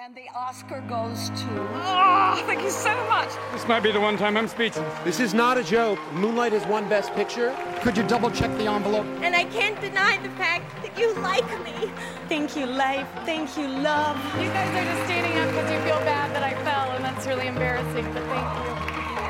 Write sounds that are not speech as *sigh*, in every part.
And the Oscar goes to. Oh, thank you so much. This might be the one time I'm speechless. This is not a joke. Moonlight has won Best Picture. Could you double check the envelope? And I can't deny the fact that you like me. Thank you, life. Thank you, love. You guys are just standing up because you feel bad that I fell, and that's really embarrassing, but thank you.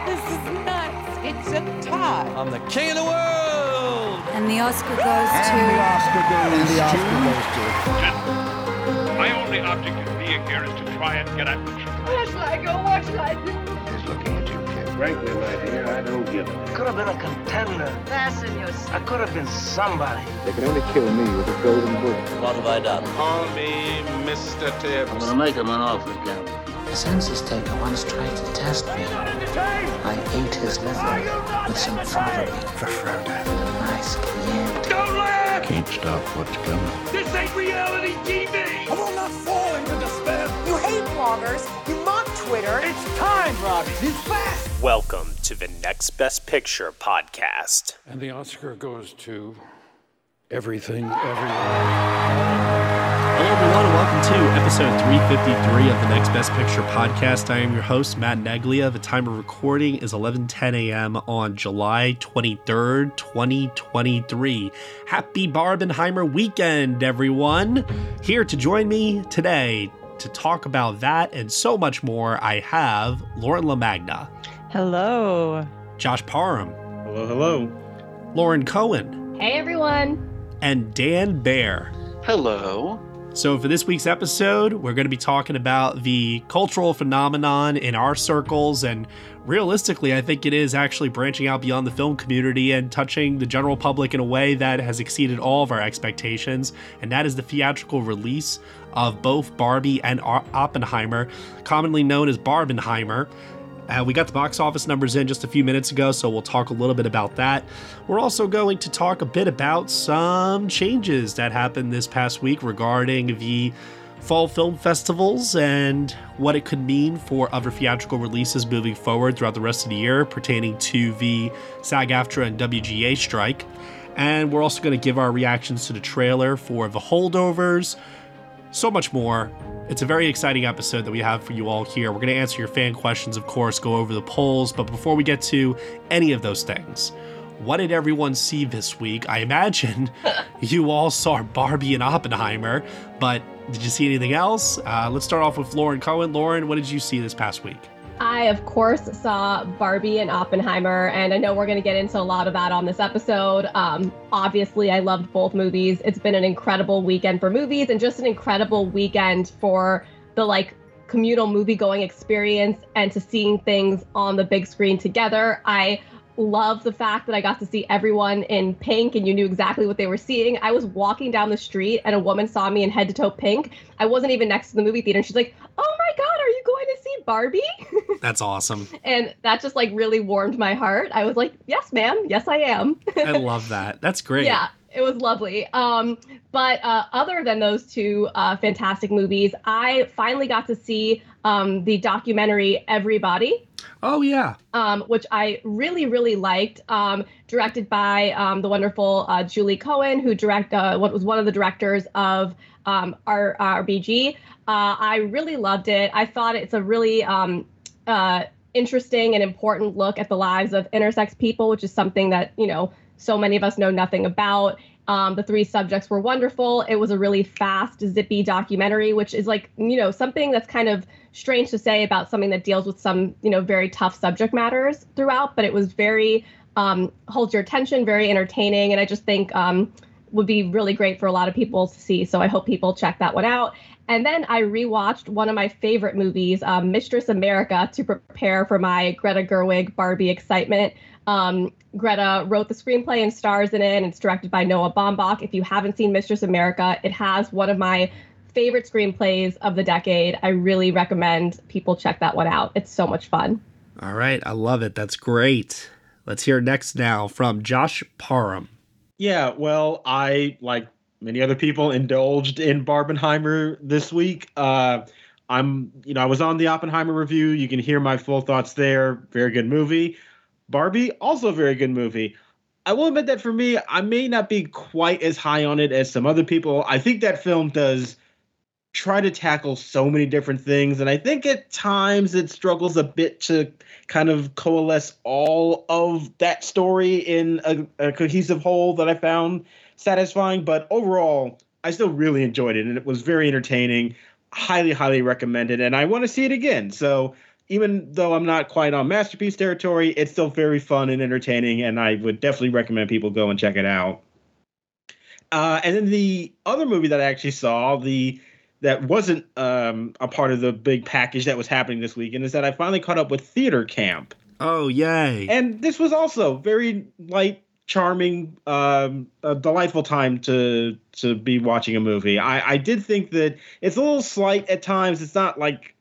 This is nuts. It's a tie. I'm the king of the world. And the Oscar goes and to. The Oscar goes and the Oscar goes to. Gentlemen, my only object in being here is to try and get at the truth. Where should I go? What should I do? He's looking at you, kid. Frankly, my dear, I don't give a. Could have been a contender. Fasten your. I could have been somebody. They can only kill me with a golden bullet. What have I done? Call me Mr. Tibbs. I'm gonna make him an offer again. The census taker once tried to test me. I ate his liver with some fava bean for Frodo. Nice Chianti. Don't laugh! Can't stop what's coming. This ain't reality TV! I will not fall into despair. You hate bloggers. You mock Twitter. It's time, Robbie. It's fast. Welcome to the Next Best Picture podcast. And the Oscar goes to Everything, Everywhere. Hello, everyone, and welcome to episode 353 of the Next Best Picture podcast. I am your host, Matt Neglia. The time of recording is 11:10 a.m. on July 23rd, 2023. Happy Barbenheimer weekend, everyone! Here to join me today to talk about that and so much more, I have Lauren LaMagna. Hello. Josh Parham. Hello, hello. Lauren Cohen. Hey, everyone. And Dan Bayer. Hello. So, for this week's episode, we're going to be talking about the cultural phenomenon in our circles. And realistically, I think it is actually branching out beyond the film community and touching the general public in a way that has exceeded all of our expectations. And that is the theatrical release of both Barbie and Oppenheimer, commonly known as Barbenheimer. Uh, we got the box office numbers in just a few minutes ago, so we'll talk a little bit about that. We're also going to talk a bit about some changes that happened this past week regarding the fall film festivals and what it could mean for other theatrical releases moving forward throughout the rest of the year pertaining to the SAG AFTRA and WGA strike. And we're also going to give our reactions to the trailer for The Holdovers, so much more. It's a very exciting episode that we have for you all here. We're going to answer your fan questions, of course, go over the polls. But before we get to any of those things, what did everyone see this week? I imagine *laughs* you all saw Barbie and Oppenheimer, but did you see anything else? Uh, let's start off with Lauren Cohen. Lauren, what did you see this past week? I, of course, saw Barbie and Oppenheimer, and I know we're going to get into a lot of that on this episode. Um, obviously, I loved both movies. It's been an incredible weekend for movies and just an incredible weekend for the like communal movie going experience and to seeing things on the big screen together. I love the fact that I got to see everyone in pink and you knew exactly what they were seeing. I was walking down the street and a woman saw me in head to toe pink. I wasn't even next to the movie theater and she's like, "Oh my god, are you going to see Barbie?" *laughs* That's awesome. and that just like really warmed my heart. I was like, "Yes, ma'am. Yes, I am." I *laughs* love that. That's great. Yeah. It was lovely. Um, but uh, other than those two uh, fantastic movies, I finally got to see um, the documentary Every Body. Oh yeah. Um, which I really really liked. Um, directed by um, the wonderful uh, Julie Cohen, who direct uh, what was one of the directors of um, our RBG. Uh, I really loved it. I thought it's a really um, uh, interesting and important look at the lives of intersex people, which is something that you know so many of us know nothing about. Um, the three subjects were wonderful. It was a really fast, zippy documentary, which is like, you know, something that's kind of strange to say about something that deals with some, you know, very tough subject matters throughout, but it was very, um, holds your attention, very entertaining. And I just think um, would be really great for a lot of people to see. So I hope people check that one out. And then I rewatched one of my favorite movies, um, Mistress America, to prepare for my Greta Gerwig Barbie excitement. Um, Greta wrote the screenplay and stars in it, and it's directed by Noah Baumbach. If you haven't seen Mistress America, it has one of my favorite screenplays of the decade. I really recommend people check that one out. It's so much fun. All right, I love it. That's great. Let's hear next now from Josh Parham. Yeah, well, I like many other people indulged in Barbenheimer this week. Uh, I'm, you know, I was on the Oppenheimer review. You can hear my full thoughts there. Very good movie. Barbie, also a very good movie. I will admit that for me, I may not be quite as high on it as some other people. I think that film does try to tackle so many different things, and I think at times it struggles a bit to kind of coalesce all of that story in a, a cohesive whole that I found satisfying. But overall, I still really enjoyed it, and it was very entertaining. Highly, highly recommended, and I want to see it again. So even though I'm not quite on masterpiece territory, it's still very fun and entertaining, and I would definitely recommend people go and check it out. Uh, and then the other movie that I actually saw, the that wasn't um, a part of the big package that was happening this weekend, is that I finally caught up with Theater Camp. Oh, yay! And this was also very light, charming, um, a delightful time to to be watching a movie. I, I did think that it's a little slight at times. It's not like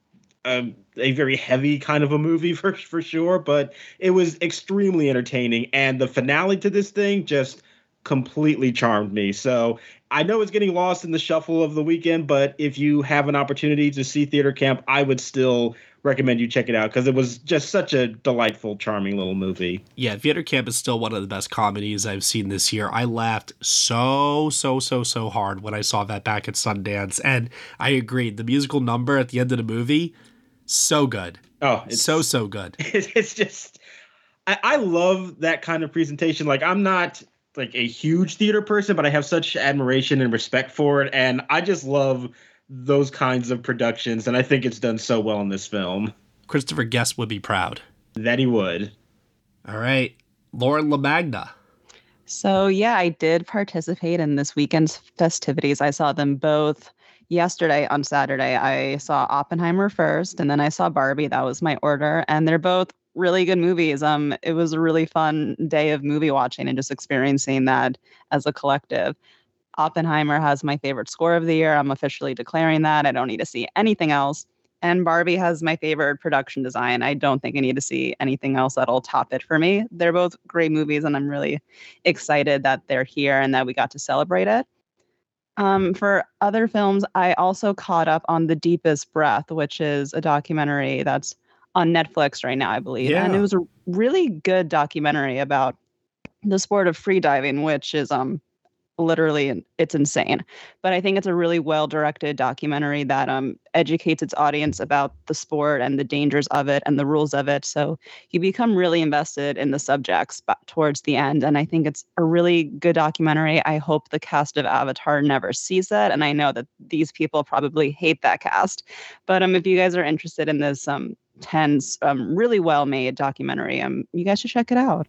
um, a very heavy kind of a movie *laughs* for for sure, but it was extremely entertaining. And the finale to this thing just completely charmed me. So I know it's getting lost in the shuffle of the weekend, but if you have an opportunity to see Theater Camp, I would still recommend you check it out because it was just such a delightful, charming little movie. Yeah, Theater Camp is still one of the best comedies I've seen this year. I laughed so, so, so, so hard when I saw that back at Sundance. And I agreed. The musical number at the end of the movie, so good. Oh, it's so, so good. *laughs* It's just, I, I love that kind of presentation. Like, I'm not like a huge theater person, but I have such admiration and respect for it. And I just love those kinds of productions. And I think it's done so well in this film. Christopher Guest would be proud. That he would. All right. Lauren LaMagna. So, yeah, I did participate in this weekend's festivities. I saw them both yesterday on Saturday. I saw Oppenheimer first, and then I saw Barbie. That was my order. And they're both really good movies. Um, it was a really fun day of movie watching and just experiencing that as a collective. Oppenheimer has my favorite score of the year. I'm officially declaring that. I don't need to see anything else. And Barbie has my favorite production design. I don't think I need to see anything else that'll top it for me. They're both great movies, and I'm really excited that they're here and that we got to celebrate it. Um, for other films, I also caught up on The Deepest Breath, which is a documentary that's on Netflix right now, I believe. Yeah. And it was a really good documentary about the sport of freediving, which is um literally it's insane. But I think it's a really well directed documentary that um educates its audience about the sport and the dangers of it and the rules of it. So you become really invested in the subjects but towards the end. And I think it's a really good documentary. I hope the cast of Avatar never sees it. And I know that these people probably hate that cast. But um if you guys are interested in this um tense, um, really well made documentary. Um, you guys should check it out.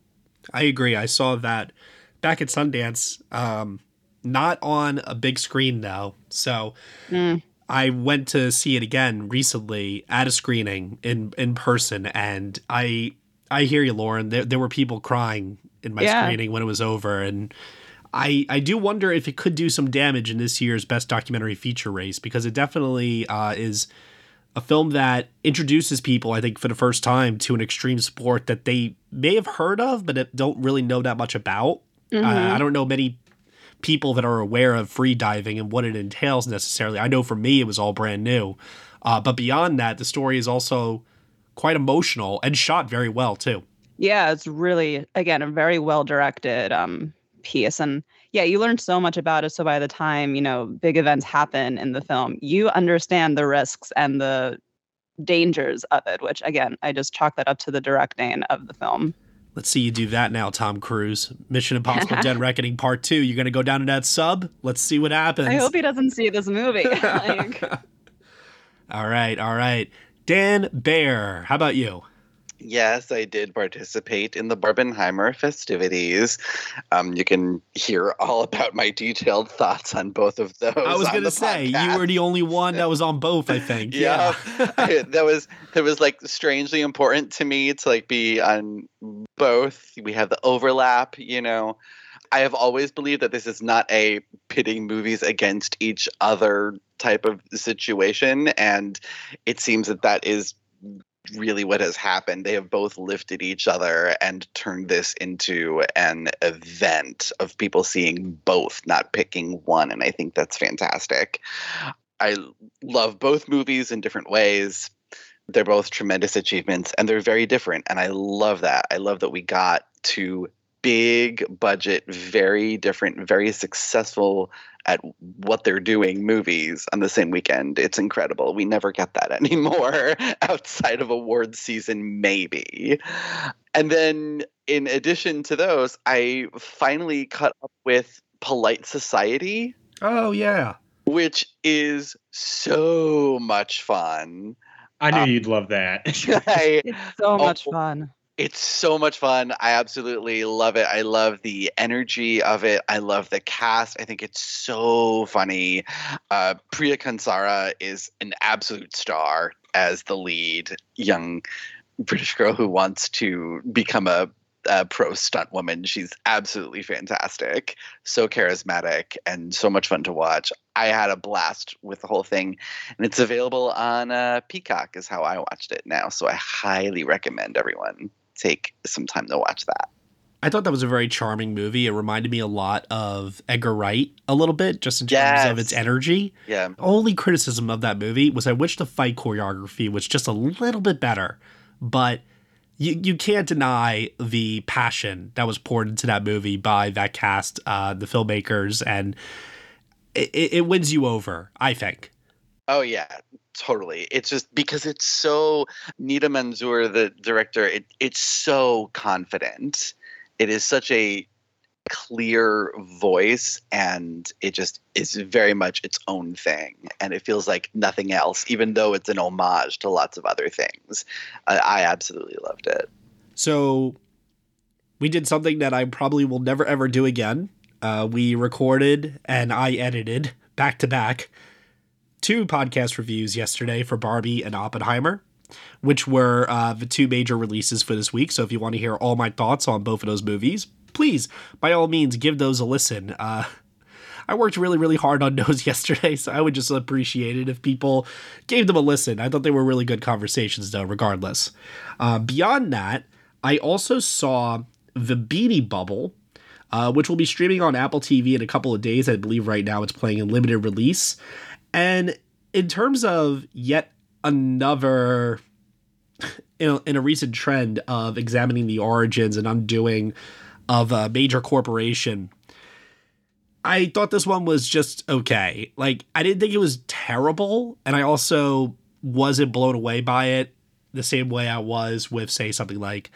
I agree. I saw that back at Sundance. Um, not on a big screen though, so mm. I went to see it again recently at a screening in in person, and I I hear you, Lauren. There there were people crying in my yeah. screening when it was over, and. I, I do wonder if it could do some damage in this year's best documentary feature race because it definitely uh, is a film that introduces people, I think, for the first time to an extreme sport that they may have heard of, but don't really know that much about. Mm-hmm. Uh, I don't know many people that are aware of free diving and what it entails necessarily. I know for me, it was all brand new. Uh, but beyond that, the story is also quite emotional and shot very well, too. Yeah, it's really, again, a very well directed um, piece. And yeah, you learn so much about it. So by the time, you know, big events happen in the film, you understand the risks and the dangers of it, which again, I just chalk that up to the directing of the film. Let's see you do that now, Tom Cruise. Mission Impossible *laughs* Dead Reckoning Part 2. You're going to go down to that sub? Let's see what happens. I hope he doesn't see this movie. *laughs* like... *laughs* all right, all right. Dan Bayer, how about you? Yes, I did participate in the Barbenheimer festivities. Um, you can hear all *laughs* about my detailed thoughts on both of those. I was going to say podcast. you were the only one that was on both. I *laughs* think. yeah, *laughs* I, that was that was like strangely important to me to like be on both. We have the overlap, you know. I have always believed that this is not a pitting movies against each other type of situation, and it seems that that is really what has happened. They have both lifted each other and turned this into an event of people seeing both, not picking one. And I think that's fantastic. I love both movies in different ways. They're both tremendous achievements and they're very different. And I love that. I love that we got two big budget, very different, very successful at what they're doing movies on the same weekend. It's incredible. We never get that *laughs* anymore outside of award season, maybe. And then, in addition to those, I finally caught up with Polite Society. Oh, yeah. Which is so much fun. I knew um, you'd love that. *laughs* *laughs* I, it's so much oh, fun. It's so much fun. I absolutely love it. I love the energy of it. I love the cast. I think it's so funny. Uh, Priya Kansara is an absolute star as the lead young British girl who wants to become a, a pro stunt woman. She's absolutely fantastic, so charismatic, and so much fun to watch. I had a blast with the whole thing, and it's available on uh, Peacock, is how I watched it now. So I highly recommend everyone take some time to watch that. I thought that was a very charming movie. It reminded me a lot of Edgar Wright a little bit, just in terms yes. of its energy. Yeah. Only criticism of that movie was I wish the fight choreography was just a little bit better, but you you can't deny the passion that was poured into that movie by that cast, uh, the filmmakers, and it, it wins you over. I think. Oh yeah, totally. It's just because it's so Nida Manzoor, the director. It it's so confident. It is such a clear voice, and it just is very much its own thing, and it feels like nothing else. Even though it's an homage to lots of other things, I, I absolutely loved it. So we did something that I probably will never ever do again. Uh, we recorded and I edited back to back two podcast reviews yesterday for Barbie and Oppenheimer, which were uh, the two major releases for this week. So if you want to hear all my thoughts on both of those movies, please, by all means, give those a listen. Uh, I worked really, really hard on *laughs* those yesterday, so I would just appreciate it if people gave them a listen. I thought they were really good conversations, though, regardless. Uh, beyond that, I also saw The Beanie Bubble, uh, which will be streaming on Apple TV in a couple of days. I believe right now it's playing in limited release. And in terms of yet another *laughs* in a, in a recent trend of examining the origins and undoing of a major corporation, I thought this one was just okay. Like I didn't think it was terrible, and I also wasn't blown away by it the same way I was with say something like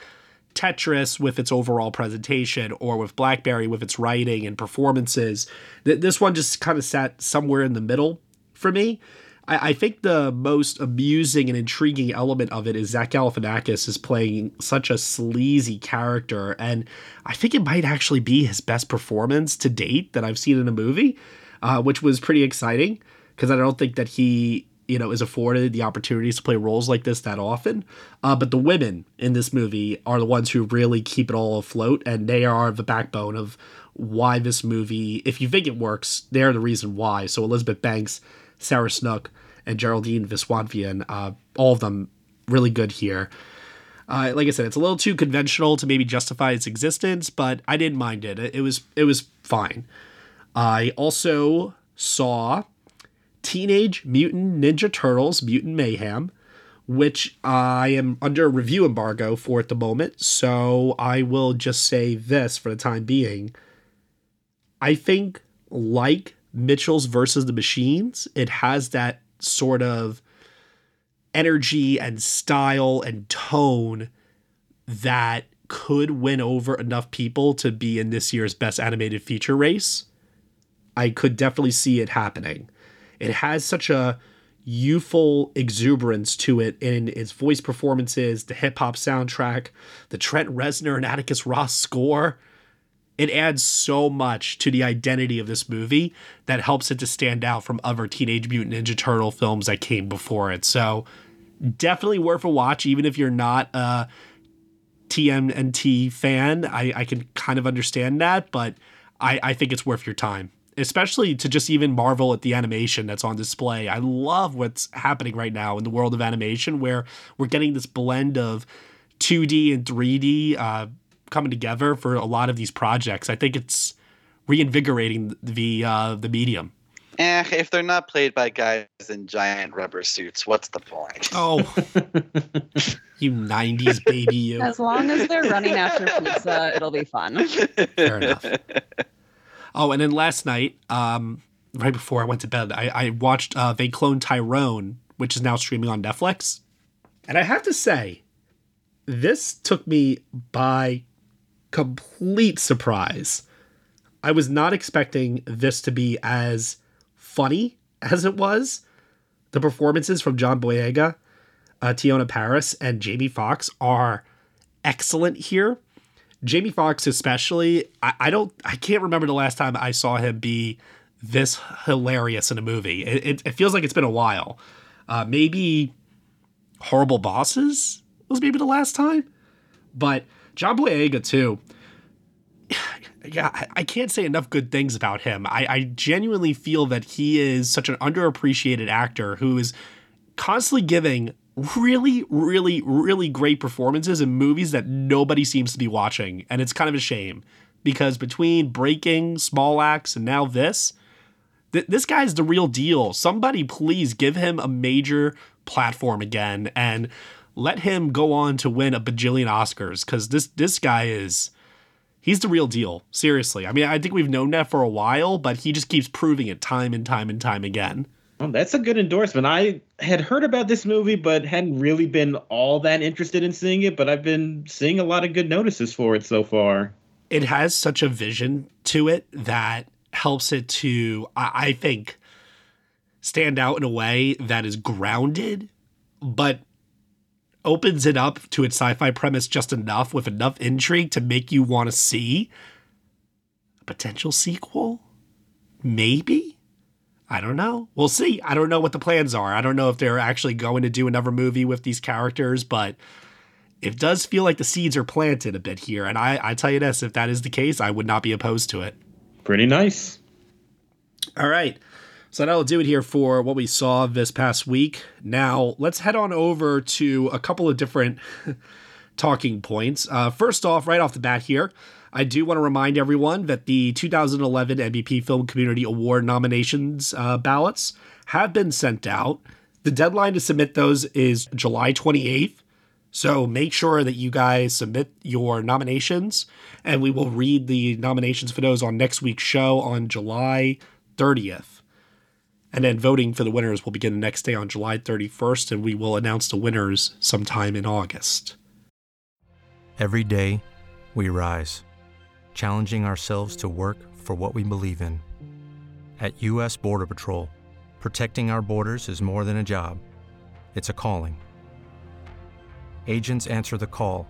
Tetris with its overall presentation or with Blackberry with its writing and performances. This one just kind of sat somewhere in the middle for me. I, I, think the most amusing and intriguing element of it is Zach Galifianakis is playing such a sleazy character, and I think it might actually be his best performance to date that I've seen in a movie, uh, which was pretty exciting because I don't think that he you know is afforded the opportunities to play roles like this that often. Uh, but the women in this movie are the ones who really keep it all afloat, and they are the backbone of why this movie. If you think it works, they're the reason why. So Elizabeth Banks Sarah Snook, and Geraldine Viswanathan. Uh, all of them really good here. Uh, like I said, it's a little too conventional to maybe justify its existence, but I didn't mind it. It, it was it was fine. I also saw Teenage Mutant Ninja Turtles: Mutant Mayhem, which I am under review embargo for at the moment. So I will just say this for the time being. I think, like Mitchell's versus the Machines, it has that sort of energy and style and tone that could win over enough people to be in this year's best animated feature race. I could definitely see it happening. It has such a youthful exuberance to it in its voice performances, the hip hop soundtrack, the Trent Reznor and Atticus Ross score. It adds so much to the identity of this movie that helps it to stand out from other Teenage Mutant Ninja Turtle films that came before it. So, definitely worth a watch, even if you're not a TMNT fan. I, I can kind of understand that, but I, I think it's worth your time especially to just even marvel at the animation that's on display. I love what's happening right now in the world of animation where we're getting this blend of 2D and 3D uh, coming together for a lot of these projects. I think it's reinvigorating the uh, the medium. Eh, if they're not played by guys in giant rubber suits, what's the point? Oh, *laughs* you 90s baby, you. As long as they're running after pizza, it'll be fun. Fair enough. Oh, and then last night, um, right before I went to bed, I, I watched uh, They Clone Tyrone, which is now streaming on Netflix. And I have to say, this took me by complete surprise. I was not expecting this to be as funny *laughs* as it was. The performances from John Boyega, uh, Teyonah Parris, and Jamie Foxx are excellent here. Jamie Foxx, especially, I, I, don't, I can't remember the last time I saw him be this hilarious in a movie. It, it, it feels like it's been a while. Uh, maybe Horrible Bosses was maybe the last time, but John Boyega too. Yeah, I, can't say enough good things about him. I, I genuinely feel that he is such an underappreciated actor who is constantly giving really, really, really great performances in movies that nobody seems to be watching. And it's kind of a shame because between Breaking, Small Axe, and now this, th- this guy's the real deal. Somebody please give him a major platform again and let him go on to win a bajillion Oscars because this this guy is he's the real deal. Seriously. I mean, I think we've known that for a while, but he just keeps proving it time and time and time again. Oh, that's a good endorsement. I had heard about this movie, but hadn't really been all that interested in seeing it. But I've been seeing a lot of good notices for it so far. It has such a vision to it that helps it to, I think, stand out in a way that is grounded, but opens it up to its sci fi premise just enough with enough intrigue to make you want to see a potential sequel? Maybe? I don't know. We'll see. I don't know what the plans are. I don't know if they're actually going to do another movie with these characters, but it does feel like the seeds are planted a bit here. And I, I tell you this, if that is the case, I would not be opposed to it. Pretty nice. All right. So that'll do it here for what we saw this past week. Now, let's head on over to a couple of different *laughs* talking points. Uh, first off, right off the bat here, I do want to remind everyone that the 2011 NBP Film Community Award nominations uh, ballots have been sent out. The deadline to submit those is July 28th. So make sure that you guys submit your nominations, and we will read the nominations for those on next week's show on July 30th. And then voting for the winners will begin the next day on July 31st, and we will announce the winners sometime in August. Every day, we rise challenging ourselves to work for what we believe in. At U.S. Border Patrol, protecting our borders is more than a job, it's a calling. Agents answer the call,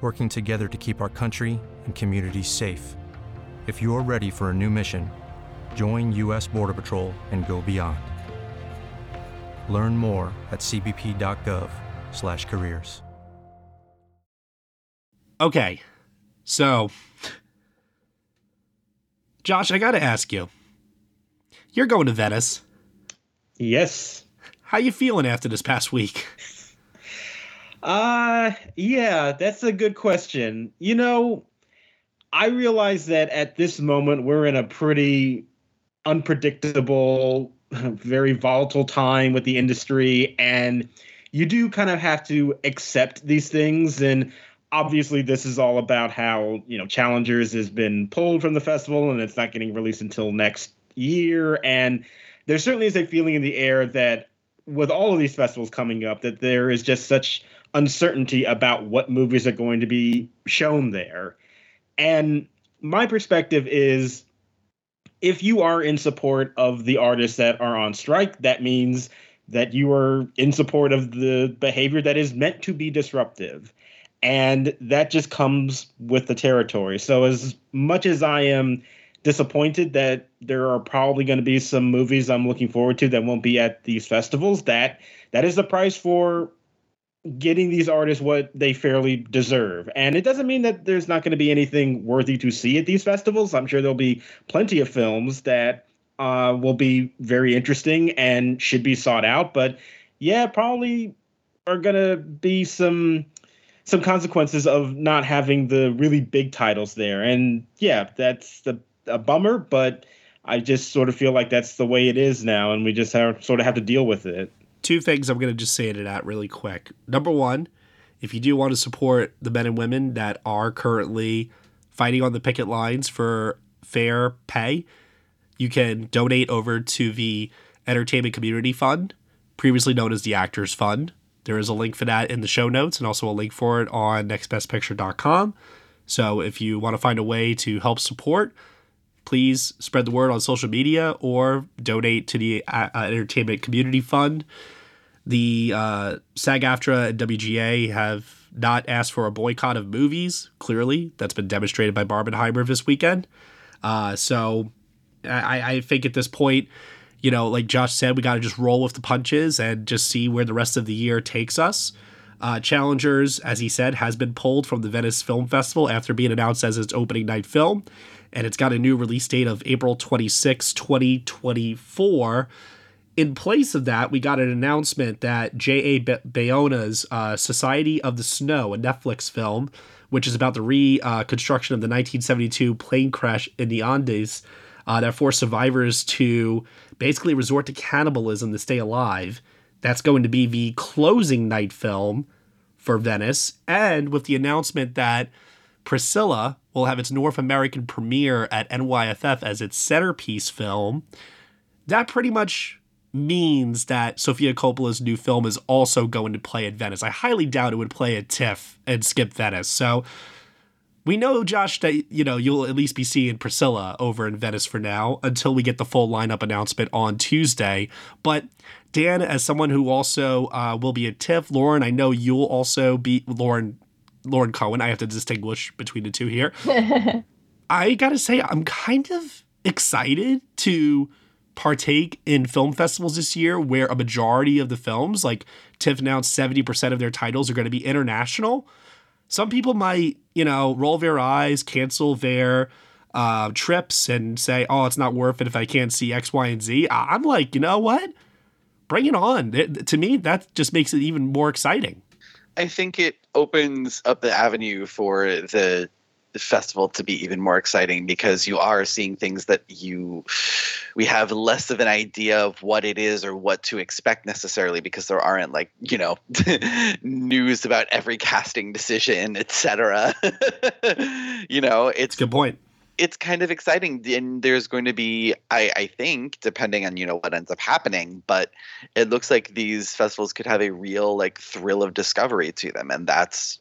working together to keep our country and communities safe. If you're ready for a new mission, join U.S. Border Patrol and go beyond. Learn more at cbp.gov/careers. Okay, so Josh, I got to ask you. You're going to Venice. Yes. How you feeling after this past week? *laughs* Uh, yeah, that's a good question. You know, I realize that at this moment we're in a pretty unpredictable, *laughs* very volatile time with the industry and you do kind of have to accept these things and obviously this is all about how you know challengers has been pulled from the festival and it's not getting released until next year and there certainly is a feeling in the air that with all of these festivals coming up that there is just such uncertainty about what movies are going to be shown there. And my perspective is if you are in support of the artists that are on strike, that means that you are in support of the behavior that is meant to be disruptive. And that just comes with the territory. So, as much as I am disappointed that there are probably going to be some movies I'm looking forward to that won't be at these festivals, that that is the price for getting these artists what they fairly deserve. And it doesn't mean that there's not going to be anything worthy to see at these festivals. I'm sure there'll be plenty of films that uh, will be very interesting and should be sought out. But yeah, probably are going to be some some consequences of not having the really big titles there. And yeah, that's the, a bummer, but I just sort of feel like that's the way it is now, and we just have, sort of have to deal with it two things I'm going to just say to that really quick. Number one, if you do want to support the men and women that are currently fighting on the picket lines for fair pay, you can donate over to the Entertainment Community Fund, previously known as the Actors Fund. There is a link for that in the show notes and also a link for it on nextbestpicture.com. So if you want to find a way to help support, please spread the word on social media or donate to the uh, uh Entertainment Community Fund. The uh, SAG AFTRA and WGA have not asked for a boycott of movies, clearly. That's been demonstrated by Barbenheimer this weekend. Uh, so I, I think at this point, you know, like Josh said, we got to just roll with the punches and just see where the rest of the year takes us. Uh, Challengers, as he said, has been pulled from the Venice Film Festival after being announced as its opening night film and it's got a new release date of April 26, 2024. In place of that, we got an announcement that J.A. Bayona's uh, Society of the Snow, a Netflix film, which is about the reconstruction uh, of the 1972 plane crash in the Andes, uh, that forced survivors to basically resort to cannibalism to stay alive. That's going to be the closing night film for Venice. And with the announcement that Priscilla will have its North American premiere at NYFF as its centerpiece film. That pretty much means that Sofia Coppola's new film is also going to play at Venice. I highly doubt it would play at TIFF and skip Venice. So we know, Josh, that you know you'll at least be seeing Priscilla over in Venice for now until we get the full lineup announcement on Tuesday. But Dan, as someone who also uh, will be at TIFF, Lauren, I know you'll also be Lauren Lauren Cohen. I have to distinguish between the two here. *laughs* I gotta say, I'm kind of excited to partake in film festivals this year where a majority of the films, like TIFF announced 70% of their titles are going to be international. Some people might, you know, roll their eyes, cancel their uh, trips, and say, oh, it's not worth it if I can't see X, Y, and Z. I'm like, you know what? Bring it on. It, to me, that just makes it even more exciting. I think it opens up the avenue for the festival to be even more exciting because you are seeing things that you we have less of an idea of what it is or what to expect necessarily because there aren't like you know *laughs* news about every casting decision etc *laughs* you know it's good point it's kind of exciting and there's going to be I, I think depending on you know what ends up happening but it looks like these festivals could have a real like thrill of discovery to them and that's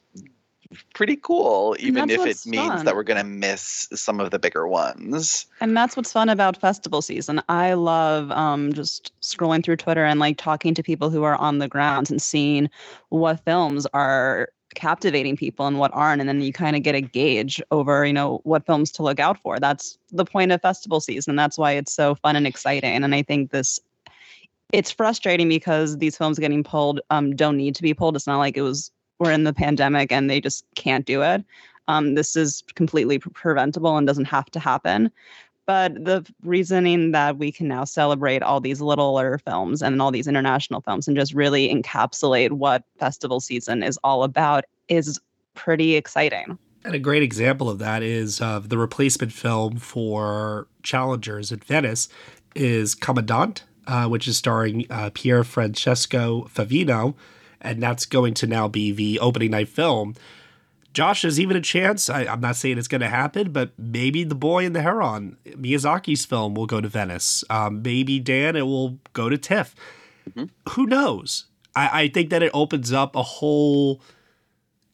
pretty cool even if it means fun. that we're going to miss some of the bigger ones and that's what's fun about festival season i love um, just scrolling through twitter and like talking to people who are on the ground and seeing what films are captivating people and what aren't and then you kind of get a gauge over you know what films to look out for. That's the point of festival season. That's why it's so fun and exciting and i think this it's frustrating because these films getting pulled um, don't need to be pulled. It's not like it was we're in the pandemic and they just can't do it. Um, this is completely preventable and doesn't have to happen but the reasoning that we can now celebrate all these littler films and all these international films and just really encapsulate what festival season is all about is pretty exciting. And a great example of that is uh, the replacement film for Challengers at Venice is Commandant, uh, which is starring uh, Francesco Favino, and that's going to now be the opening night film. Josh, there's even a chance. I, am not saying it's going to happen, but maybe The Boy and the Heron, Miyazaki's film, will go to Venice. Um, maybe Dan, it will go to TIFF. Mm-hmm. Who knows? I, I think that it opens up a whole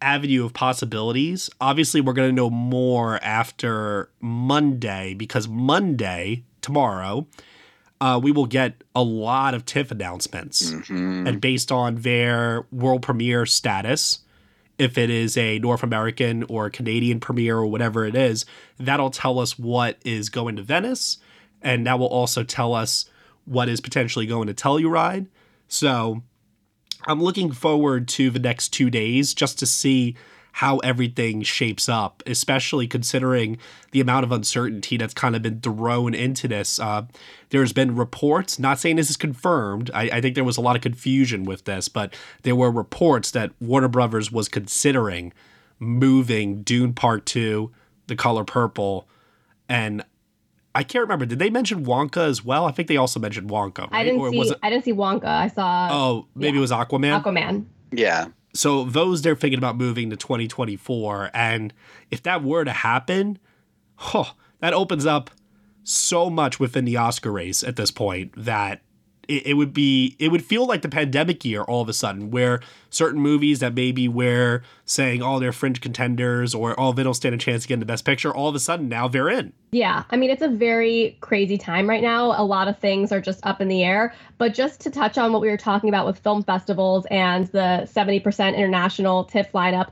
avenue of possibilities. Obviously, we're going to know more after Monday because Monday, tomorrow, uh, we will get a lot of TIFF announcements. Mm-hmm. And based on their world premiere status, if it is a North American or Canadian premiere or whatever it is, that'll tell us what is going to Venice. And that will also tell us what is potentially going to Telluride. So I'm looking forward to the next two days just to see how everything shapes up, especially considering the amount of uncertainty that's kind of been thrown into this. Uh, there's been reports, not saying this is confirmed. I, I, think there was a lot of confusion with this, but there were reports that Warner Brothers was considering moving Dune Part 2, The Color Purple, and I can't remember. Did they mention Wonka as well? I think they also mentioned Wonka. Right? I didn't or see. It... I didn't see Wonka. I saw. Oh, maybe yeah. it was Aquaman. Aquaman. Yeah. So those they're thinking about moving to 2024, and if that were to happen, oh, that opens up so much within the Oscar race at this point that it, it, would be it would feel like the pandemic year all of a sudden where certain movies that maybe we're saying all oh, they're fringe contenders or oh they don't stand a chance to get the best picture all of a sudden now they're in. Yeah i mean it's a very crazy time right now. A lot of things are just up in the air. But just to touch on what we were talking about with film festivals and the 70% international tiff lineup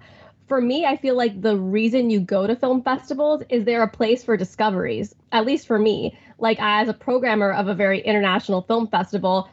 for me, I feel like the reason you go to film festivals is there a place for discoveries, at least for me. Like, as a programmer of a very international film festival,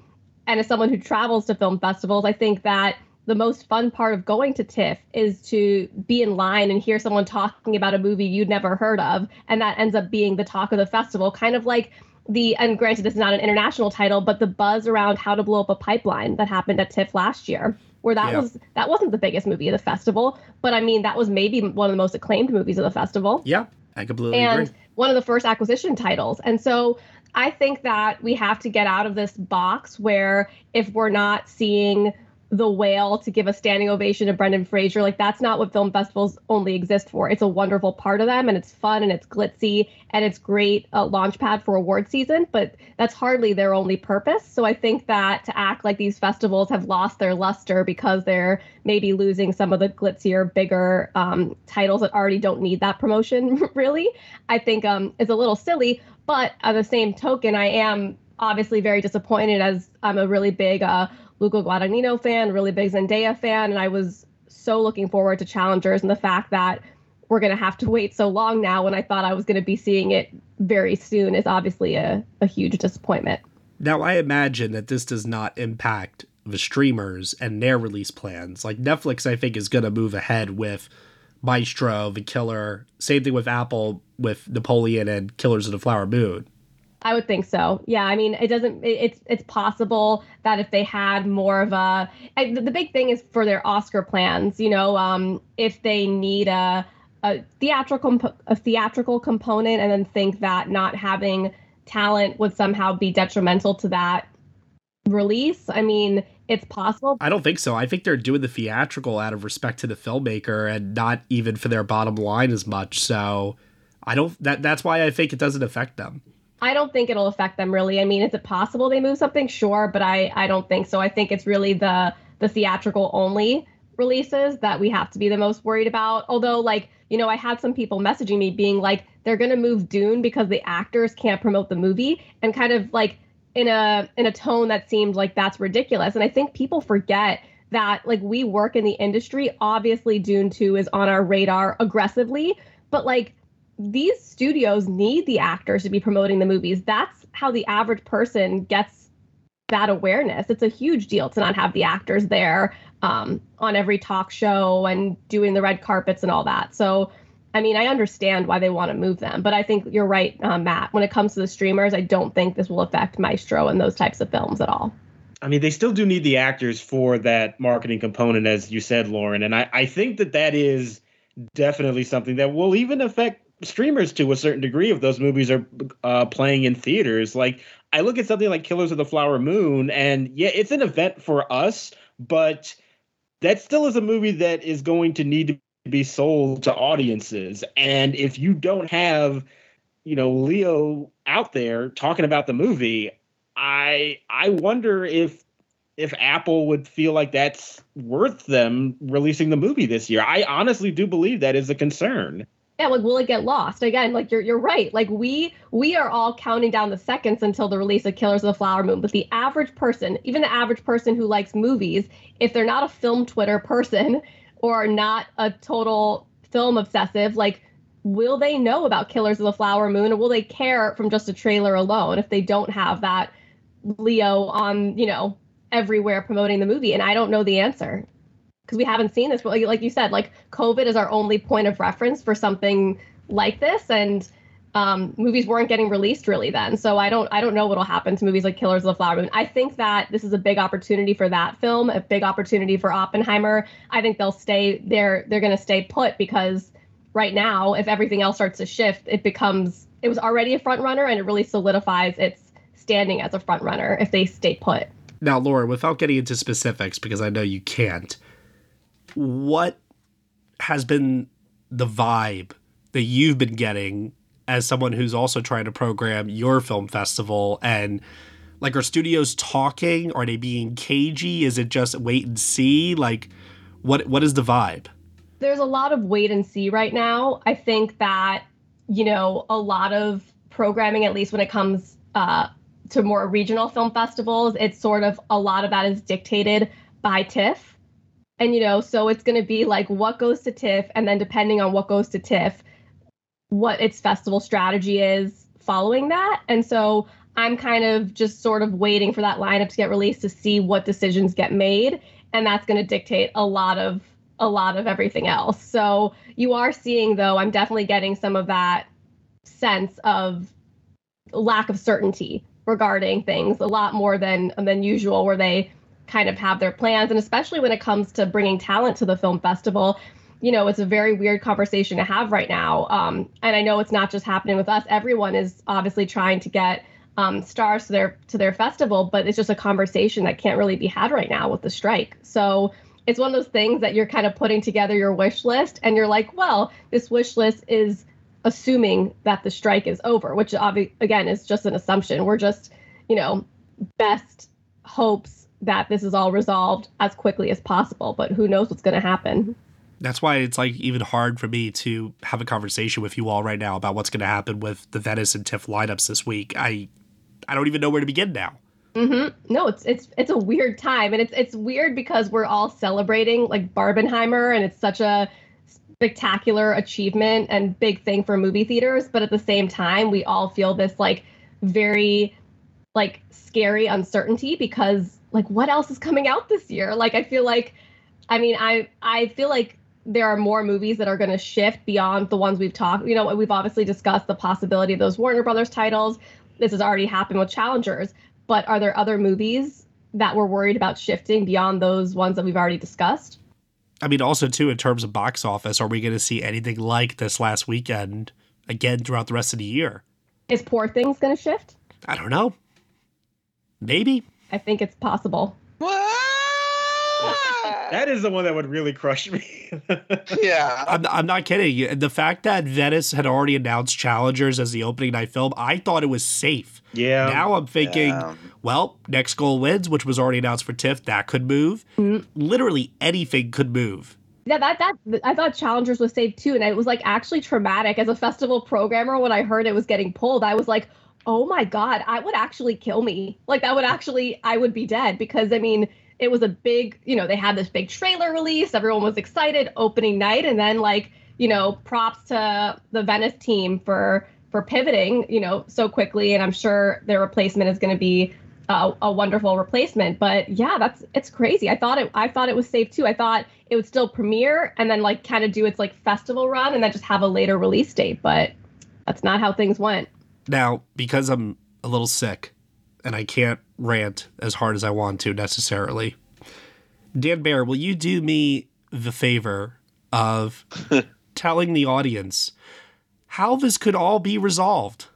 and as someone who travels to film festivals, I think that the most fun part of going to TIFF is to be in line and hear someone talking about a movie you'd never heard of. And that ends up being the talk of the festival, kind of like the, and granted, this is not an international title, but the buzz around how to blow up a pipeline that happened at TIFF last year where that yeah. was that wasn't the biggest movie of the festival, but I mean that was maybe one of the most acclaimed movies of the festival. Yeah, I completely and agree. One of the first acquisition titles. And so I think that we have to get out of this box where if we're not seeing the whale to give a standing ovation to Brendan Fraser. Like that's not what film festivals only exist for. It's a wonderful part of them, and it's fun and it's glitzy and it's great uh, launch pad for award season. But that's hardly their only purpose. So I think that to act like these festivals have lost their luster because they're maybe losing some of the glitzier, bigger um, titles that already don't need that promotion, *laughs* really, I think um, is a little silly. But on the same token, I am obviously very disappointed as I'm a really big uh, Luca Guadagnino fan, really big Zendaya fan, and I was so looking forward to Challengers and the fact that we're going to have to wait so long now when I thought I was going to be seeing it very soon is obviously a, a huge disappointment. Now, I imagine that this does not impact the streamers and their release plans. Like Netflix, I think, is going to move ahead with Maestro, The Killer. Same thing with Apple with Napoleon and Killers of the Flower Moon. I would think so. Yeah, I mean, it doesn't. it's it's possible that if they had more of a, I, the, big thing is for their Oscar plans. You know, um, if they need a a theatrical a theatrical component, and then think that not having talent would somehow be detrimental to that release. I mean, it's possible. I don't think so. I think they're doing the theatrical out of respect to the filmmaker and not even for their bottom line as much. So I don't. That that's why I think it doesn't affect them. I don't think it'll affect them really. I mean, is it possible they move something? Sure, but I I don't think so. I think it's really the the theatrical only releases that we have to be the most worried about. Although, like, you know, I had some people messaging me being like, they're gonna move Dune because the actors can't promote the movie, and kind of like in a in a tone that seemed like that's ridiculous. And I think people forget that like we work in the industry. Obviously, Dune 2 is on our radar aggressively, but like these studios need the actors to be promoting the movies. That's how the average person gets that awareness. It's a huge deal to not have the actors there um, on every talk show and doing the red carpets and all that. So, I mean, I understand why they want to move them, but I think you're right, uh, Matt. When it comes to the streamers, I don't think this will affect Maestro and those types of films at all. I mean, they still do need the actors for that marketing component, as you said, Lauren. And I, I think that that is definitely something that will even affect streamers to a certain degree if those movies are uh, playing in theaters. Like I look at something like Killers of the Flower Moon, and yeah, it's an event for us, but that still is a movie that is going to need to be sold to audiences. And if you don't have, you know, Leo out there talking about the movie, I I wonder if if Apple would feel like that's worth them releasing the movie this year. I honestly do believe that is a concern. Yeah, like will it get lost? Again, like you're you're right. Like we we are all counting down the seconds until the release of Killers of the Flower Moon. But the average person, even the average person who likes movies, if they're not a film Twitter person *laughs* or not a total film obsessive, like will they know about Killers of the Flower Moon or will they care from just a trailer alone if they don't have that Leo on, you know, everywhere promoting the movie? And I don't know the answer because we haven't seen this. But like, like you said, like COVID is our only point of reference for something like this, and um, movies weren't getting released really then. So I don't I don't know what'll happen to movies like Killers of the Flower Moon. I think that this is a big opportunity for that film, a big opportunity for Oppenheimer. I think they'll stay they're they're to stay put because right now, if everything else starts to shift, it becomes it was already a front runner and it really solidifies its standing as a front runner if they stay put. Now, Laura, without getting into specifics, because I know you can't, what has been the vibe that you've been getting as someone who's also trying to program your film festival? And like are studios talking? Are they being cagey? Is it just wait and see? Like what what is the vibe? There's a lot of wait and see right now. I think that you know a lot of programming at least when it comes uh, to more regional film festivals it's sort of a lot of that is dictated by TIFF and you know so it's going to be like what goes to TIFF and then depending on what goes to TIFF what its festival strategy is following that. And so i'm kind of just sort of waiting for that lineup to get released to see what decisions get made and that's going to dictate a lot of a lot of everything else. So you are seeing though i'm definitely getting some of that sense of lack of certainty regarding things a lot more than than usual where they kind of have their plans. And especially when it comes to bringing talent to the film festival you know it's a very weird conversation to have right now. Um, and i know it's not just happening with us. Everyone is obviously trying to get um, stars to their to their festival but it's just a conversation that can't really be had right now with the strike. So it's one of those things that you're kind of putting together your wish list and you're like well this wish list is assuming that the strike is over which obvi- again is just an assumption. We're just you know best hopes that this is all resolved as quickly as possible but who knows what's going to happen that's why it's like even hard for me to have a conversation with you all right now about what's going to happen with the Venice and TIFF lineups this week. I I don't even know where to begin now. Mm-hmm. No, it's it's it's a weird time, and it's it's weird because we're all celebrating like Barbenheimer, and it's such a spectacular achievement and big thing for movie theaters. But at the same time, we all feel this like very like scary uncertainty because like what else is coming out this year? Like I feel like, I mean, I I feel like there are more movies that are going to shift beyond the ones we've talked. You know, we've obviously discussed the possibility of those Warner Brothers titles. This has already happened with Challengers, but are there other movies that we're worried about shifting beyond those ones that we've already discussed? I mean, also too in terms of box office, are we going to see anything like this last weekend again throughout the rest of the year? Is Poor Things going to shift? I don't know. Maybe. I think it's possible. That is the one that would really crush me. *laughs* yeah. I'm, I'm not kidding. The fact that Venice had already announced Challengers as the opening night film, I thought it was safe. Yeah. Now I'm thinking, Yeah. well, Next Goal Wins, which was already announced for TIFF, that could move. Mm-hmm. Literally anything could move. Yeah, that that I thought Challengers was safe too, and it was like actually traumatic as a festival programmer. When I heard it was getting pulled, I was like, "Oh my god, I would actually kill me. Like that would actually, I would be dead because I mean, it was a big, you know, they had this big trailer release. Everyone was excited opening night, and then like, you know, props to the Venice team for for pivoting, you know, so quickly. And I'm sure their replacement is going to be a wonderful replacement. But yeah, that's it's crazy. I thought it I thought it was safe too. I thought it would still premiere and then like kind of do its like festival run and then just have a later release date. But that's not how things went. Now, because I'm a little sick and I can't rant as hard as I want to necessarily, Dan Bayer, will you do me the favor of *laughs* telling the audience how this could all be resolved?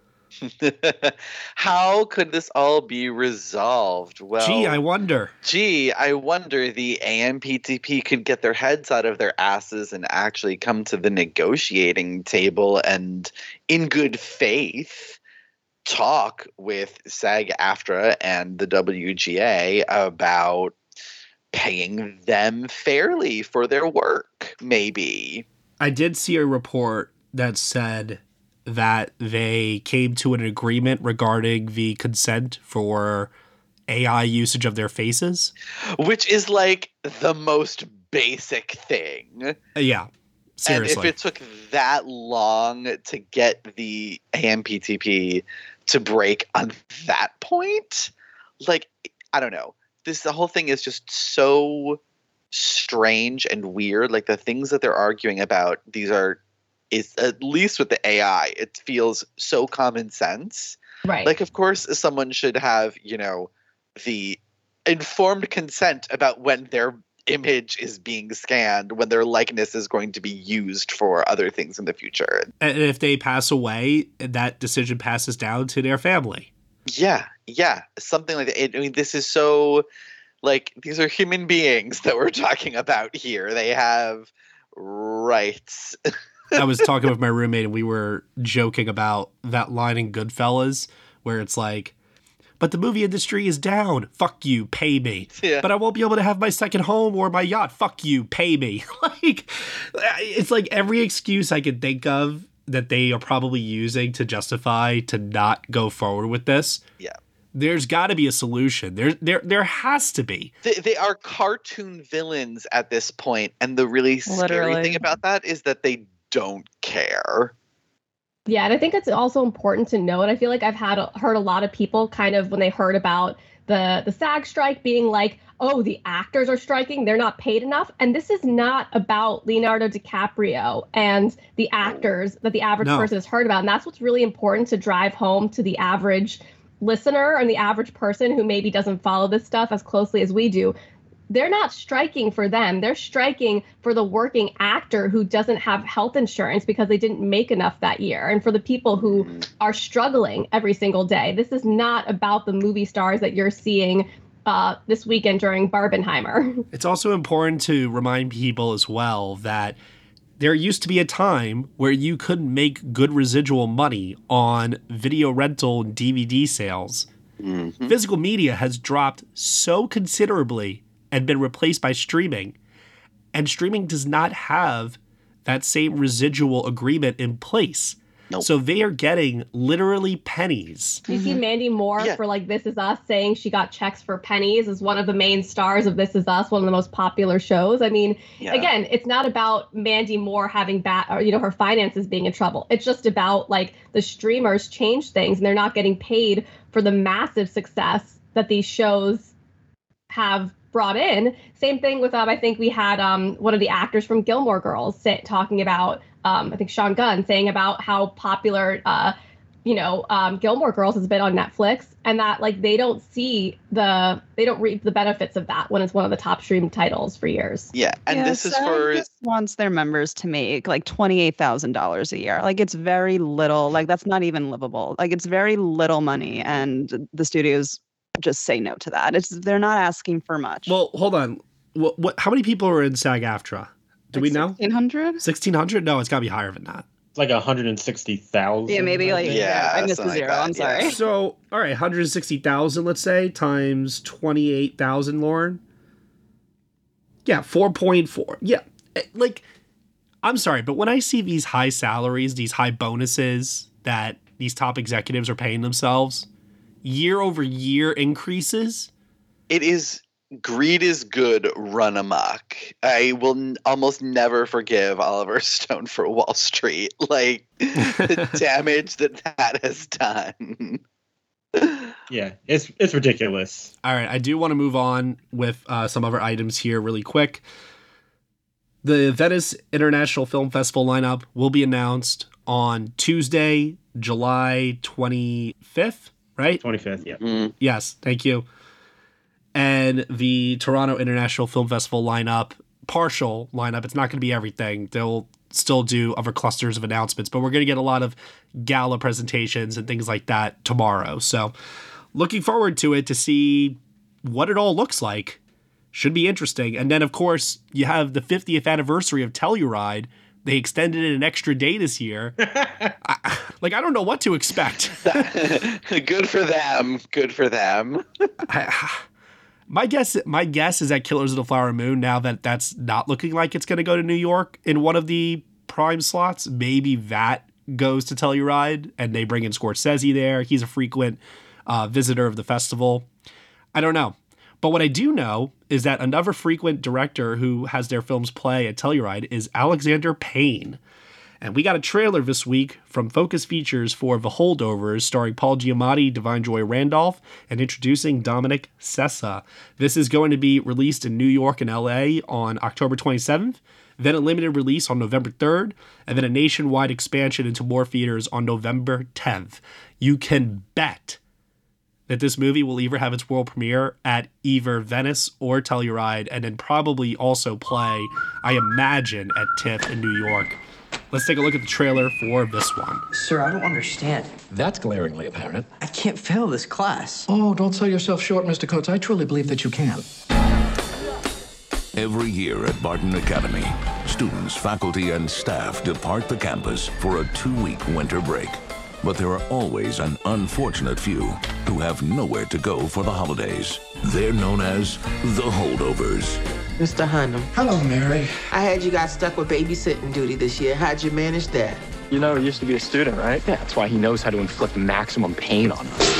*laughs* How could this all be resolved? Well, Gee, I wonder. Gee, I wonder the AMPTP could get their heads out of their asses and actually come to the negotiating table and, in good faith, talk with SAG AFTRA and the WGA about paying them fairly for their work, maybe. I did see a report that said that they came to an agreement regarding the consent for AI usage of their faces, which is like the most basic thing. Yeah. Seriously. And if it took that long to get the AMPTP to break on that point, like I don't know. This the whole thing is just so strange and weird. Like the things that they're arguing about, these are is at least with the AI, it feels so common sense. Right. Like of course someone should have, you know, the informed consent about when their image is being scanned when their likeness is going to be used for other things in the future. And if they pass away, that decision passes down to their family. Yeah, yeah, something like that. I mean, this is so like these are human beings *laughs* that we're talking about here. They have rights. *laughs* I was talking with my roommate and we were joking about that line in Goodfellas where it's like, but the movie industry is down. Fuck you, pay me. Yeah. But I won't be able to have my second home or my yacht. Fuck you, pay me. *laughs* like, it's like every excuse I could think of that they are probably using to justify to not go forward with this. Yeah. There's got to be a solution. There, there, there has to be. They, they are cartoon villains at this point, and the really scary Literally. thing about that is that they don't care. Yeah, and I think it's also important to note. I feel like I've had heard a lot of people kind of when they heard about the the SAG strike being like, "Oh, the actors are striking; they're not paid enough." And this is not about Leonardo DiCaprio and the actors that the average No. person has heard about. And that's what's really important to drive home to the average listener and the average person who maybe doesn't follow this stuff as closely as we do they're not striking for them. They're striking for the working actor who doesn't have health insurance because they didn't make enough that year, and for the people who are struggling every single day. This is not about the movie stars that you're seeing uh, this weekend during Barbenheimer. *laughs* It's also important to remind people as well that there used to be a time where you couldn't make good residual money on video rental and DVD sales. Physical media has dropped so considerably and been replaced by streaming. And streaming does not have that same residual agreement in place. So they are getting literally pennies. You see mm-hmm. Mandy Moore for like This Is Us saying she got checks for pennies as one of the main stars of This Is Us, one of the most popular shows? I mean, Yeah. again, it's not about Mandy Moore having bad or you know her finances being in trouble. It's just about like the streamers change things and they're not getting paid for the massive success that these shows have brought in. Same thing with um, I think we had um one of the actors from Gilmore Girls say, talking about um I think Sean Gunn saying about how popular uh you know um, Gilmore Girls has been on Netflix and that like they don't see the they don't reap the benefits of that when it's one of the top streamed titles for years. Yeah, and Yeah, this is for just wants their members to make like twenty eight thousand dollars a year. Like it's very little. Like that's not even livable. Like it's very little money, and the studios just say no to that. It's they're not asking for much. Well, hold on. What, what how many people are in SAG AFTRA? Do we know? Sixteen hundred. 1600? No, it's got to be higher than that. It's like 160,000. Yeah, maybe like Yeah, I missed a something like zero. I'm sorry. yeah. So, all right, 160,000, let's say, times 28,000, Lauren. Yeah, 4.4. Yeah. eh, Like, I'm sorry, but when I see these high salaries, these high bonuses that these top executives are paying themselves, year over year increases, it is greed is good run amok. I will n- almost never forgive oliver *laughs* stone for wall street. *laughs* Like the *laughs* damage that that has done. Yeah, it's it's ridiculous. All right, I do want to move on with uh, some other items here really quick. The Venice International Film Festival lineup will be announced on Tuesday, July 25th, right? 25th, yeah. Mm, Yes, thank you. And the Toronto International Film Festival lineup, partial lineup, it's not going to be everything. They'll still do other clusters of announcements, but we're going to get a lot of gala presentations and things like that tomorrow. So, looking forward to it to see what it all looks like. Should be interesting. And then, of course, you have the 50th anniversary of Telluride they extended it an extra day this year. *laughs* I, like I don't know what to expect. *laughs* Good for them. Good for them. I, my guess my guess is that Killers of the Flower Moon now that that's not looking like it's going to go to New York in one of the prime slots, maybe that goes to Telluride and they bring in Scorsese there. He's a frequent uh, visitor of the festival. I don't know. But what I do know is that another frequent director who has their films play at Telluride is Alexander Payne. And we got a trailer this week from Focus Features for The Holdovers, starring Paul Giamatti, Da'Vine Joy Randolph, and introducing Dominic Sessa. This is going to be released in New York and LA on October 27th, then a limited release on November 3rd, and then a nationwide expansion into more theaters on November 10th. You can bet that this movie will either have its world premiere at either Venice or Telluride, and then probably also play, I imagine, at TIFF in New York. Let's take a look at the trailer for this one. Sir, I don't understand. That's glaringly apparent. I can't fail this class. Oh, don't sell yourself short, Mr. Coates. I truly believe that you can. Every year at Barton Academy, students, faculty, and staff depart the campus for a two week winter break. But there are always an unfortunate few who have nowhere to go for the holidays. They're known as the holdovers. Mr. Hunham. Hello, Mary. I heard you got stuck with babysitting duty this year. How'd you manage that? You know, he used to be a student, right? Yeah, that's why he knows how to inflict maximum pain on us.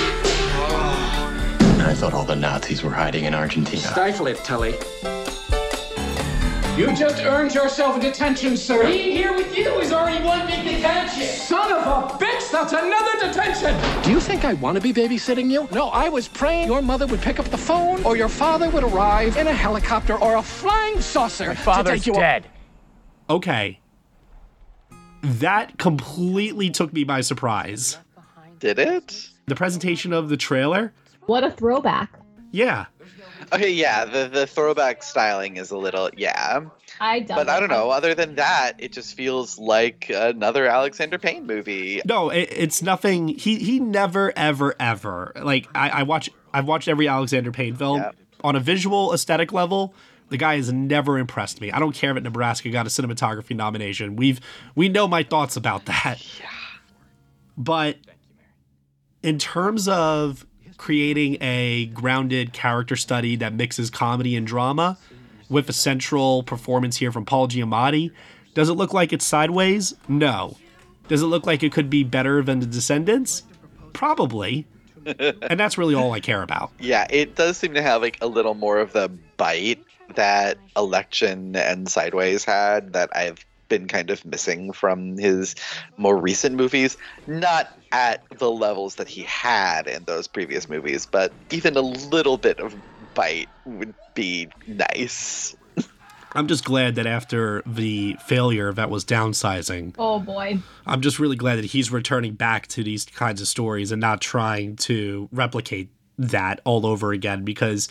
I thought all the Nazis were hiding in Argentina. Stifle it, Tully. You just earned yourself a detention, sir. Being here with you is already one big detention. Son of a bitch, that's another detention. Do you think I want to be babysitting you? No, I was praying your mother would pick up the phone or your father would arrive in a helicopter or a flying saucer. My father's to take you dead. Okay. That completely took me by surprise. Did it? The presentation of the trailer? What a throwback. Yeah. Okay, yeah, the the throwback styling is a little yeah. I don't. But I don't know. Other than that, it just feels like another Alexander Payne movie. No, it, it's nothing. He he never ever ever like I, I watch. I've watched every Alexander Payne film Yeah. on a visual aesthetic level. The guy has never impressed me. I don't care if Nebraska got a cinematography nomination. We've we know my thoughts about that. Yeah. But in terms of creating a grounded character study that mixes comedy and drama with a central performance here from Paul Giamatti, does it look like it's sideways? No. Does it look like it could be better than The Descendants? Probably. *laughs* and that's really all I care about. Yeah, it does seem to have like a little more of the bite that Election and Sideways had that I've been kind of missing from his more recent movies. Not at the levels that he had in those previous movies, but even a little bit of bite would be nice. *laughs* I'm just glad that after the failure that was downsizing, Oh boy. I'm just really glad that he's returning back to these kinds of stories and not trying to replicate that all over again because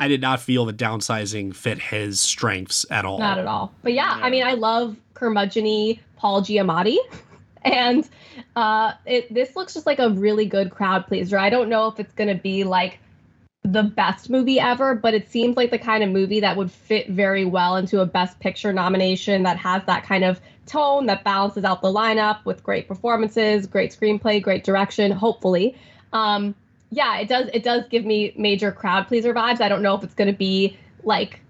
I did not feel that downsizing fit his strengths at all. Not at all. But yeah, I mean, I love curmudgeony Paul Giamatti. *laughs* And uh, it, this looks just like a really good crowd pleaser. I don't know if it's going to be like the best movie ever, but it seems like the kind of movie that would fit very well into a Best Picture nomination that has that kind of tone that balances out the lineup with great performances, great screenplay, great direction, hopefully. Um, yeah, it does it does give me major crowd pleaser vibes. I don't know if it's going to be like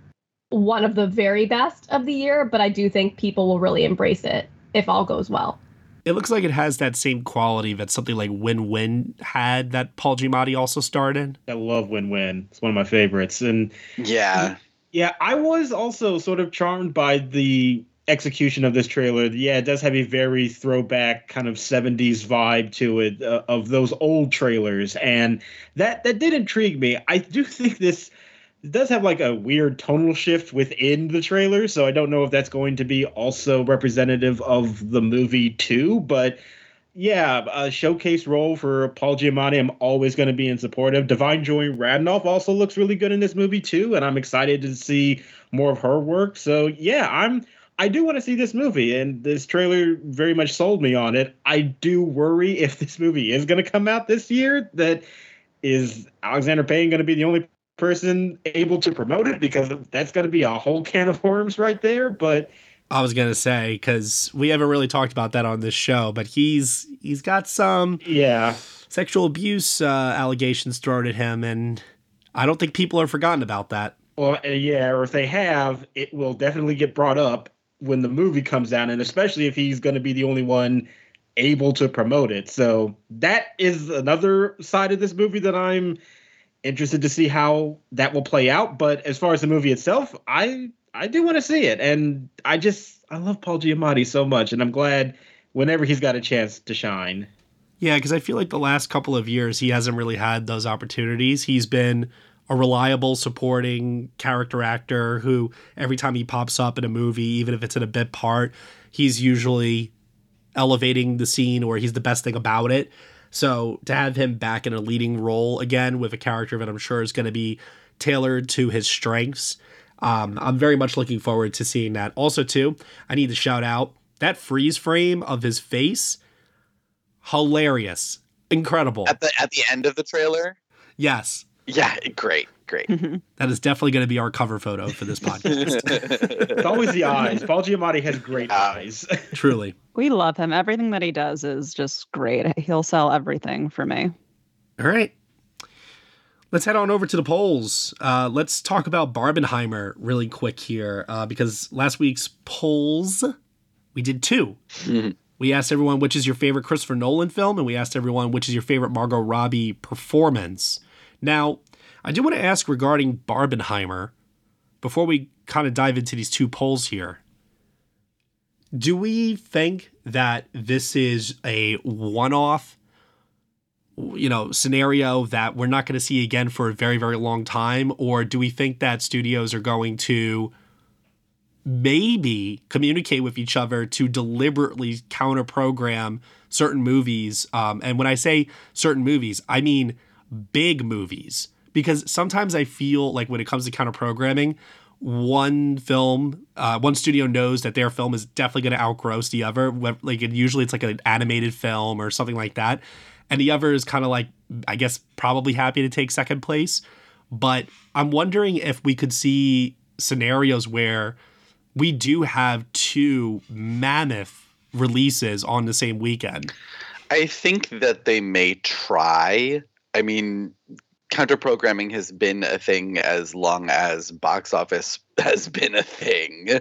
one of the very best of the year, but I do think people will really embrace it if all goes well. It looks like it has that same quality that something like Win Win had that Paul Giamatti also starred in. I love Win Win. It's one of my favorites. And yeah, yeah, I was also sort of charmed by the execution of this trailer. Yeah, it does have a very throwback kind of 70s vibe to it uh, of those old trailers and that that did intrigue me. I do think this does have like a weird tonal shift within the trailer, so I don't know if that's going to be also representative of the movie too, but yeah, a showcase role for Paul Giamatti. I'm always going to be in support of. Da'Vine Joy Randolph also looks really good in this movie too, and I'm excited to see more of her work. So yeah, I'm I do want to see this movie, and this trailer very much sold me on it. I do worry if *laughs* this movie is going to come out this year that is Alexander Payne going to be the only person able to promote it because that's going to be a whole can of worms right there. But I was gonna say because we haven't really talked about that on this show, but he's he's got some yeah sexual abuse uh, allegations thrown at him, and I don't think people are forgotten about that. Well, yeah, or if they have, it will definitely get brought up when the movie comes out, and especially if he's going to be the only one able to promote it. So that is another side of this movie that I'm interested to see how that will play out. But as far as the movie itself, I I do want to see it, and I just I love Paul Giamatti so much, and I'm glad whenever he's got a chance to shine. Yeah, because I feel like the last couple of years he hasn't really had those opportunities. He's been a reliable supporting character actor who every time he pops up in a movie, even if it's in a bit part, he's usually elevating the scene or he's the best thing about it. So to have him back in a leading role again with a character that I'm sure is going to be tailored to his strengths, um, I'm very much looking forward to seeing that. Also, too, I need to shout out that freeze frame of his face, hilarious, incredible. At the at the end of the trailer. Yes. Yeah, great, great. that is definitely going to be our cover photo for this podcast. *laughs* it's always the eyes. Paul Giamatti has great eyes. *laughs* Truly. We love him. Everything that he does is just great. He'll sell everything for me. All right. Let's head on over to the polls. Uh, let's talk about Barbenheimer really quick here uh, because last week's polls, we did 2 We asked everyone which is your favorite Christopher Nolan film, and we asked everyone which is your favorite Margot Robbie performance. Now, I do want to ask regarding Barbenheimer before we kind of dive into these two polls here. Do we think that this is a one off, you know, scenario that we're not going to see again for a very, very long time? Or do we think that studios are going to maybe communicate with each other to deliberately counter program certain movies? Um, and when I say certain movies, I mean big movies because sometimes I feel like when it comes to counter programming, one film, uh, one studio knows that their film is definitely going to outgross the other. Like usually it's like an animated film or something like that, and the other is kind of like I guess probably happy to take second place. But I'm wondering if we could see scenarios where we do have two mammoth releases on the same weekend. I think that they may try I mean, counter programming has been a thing as long as box office *laughs* has been a thing,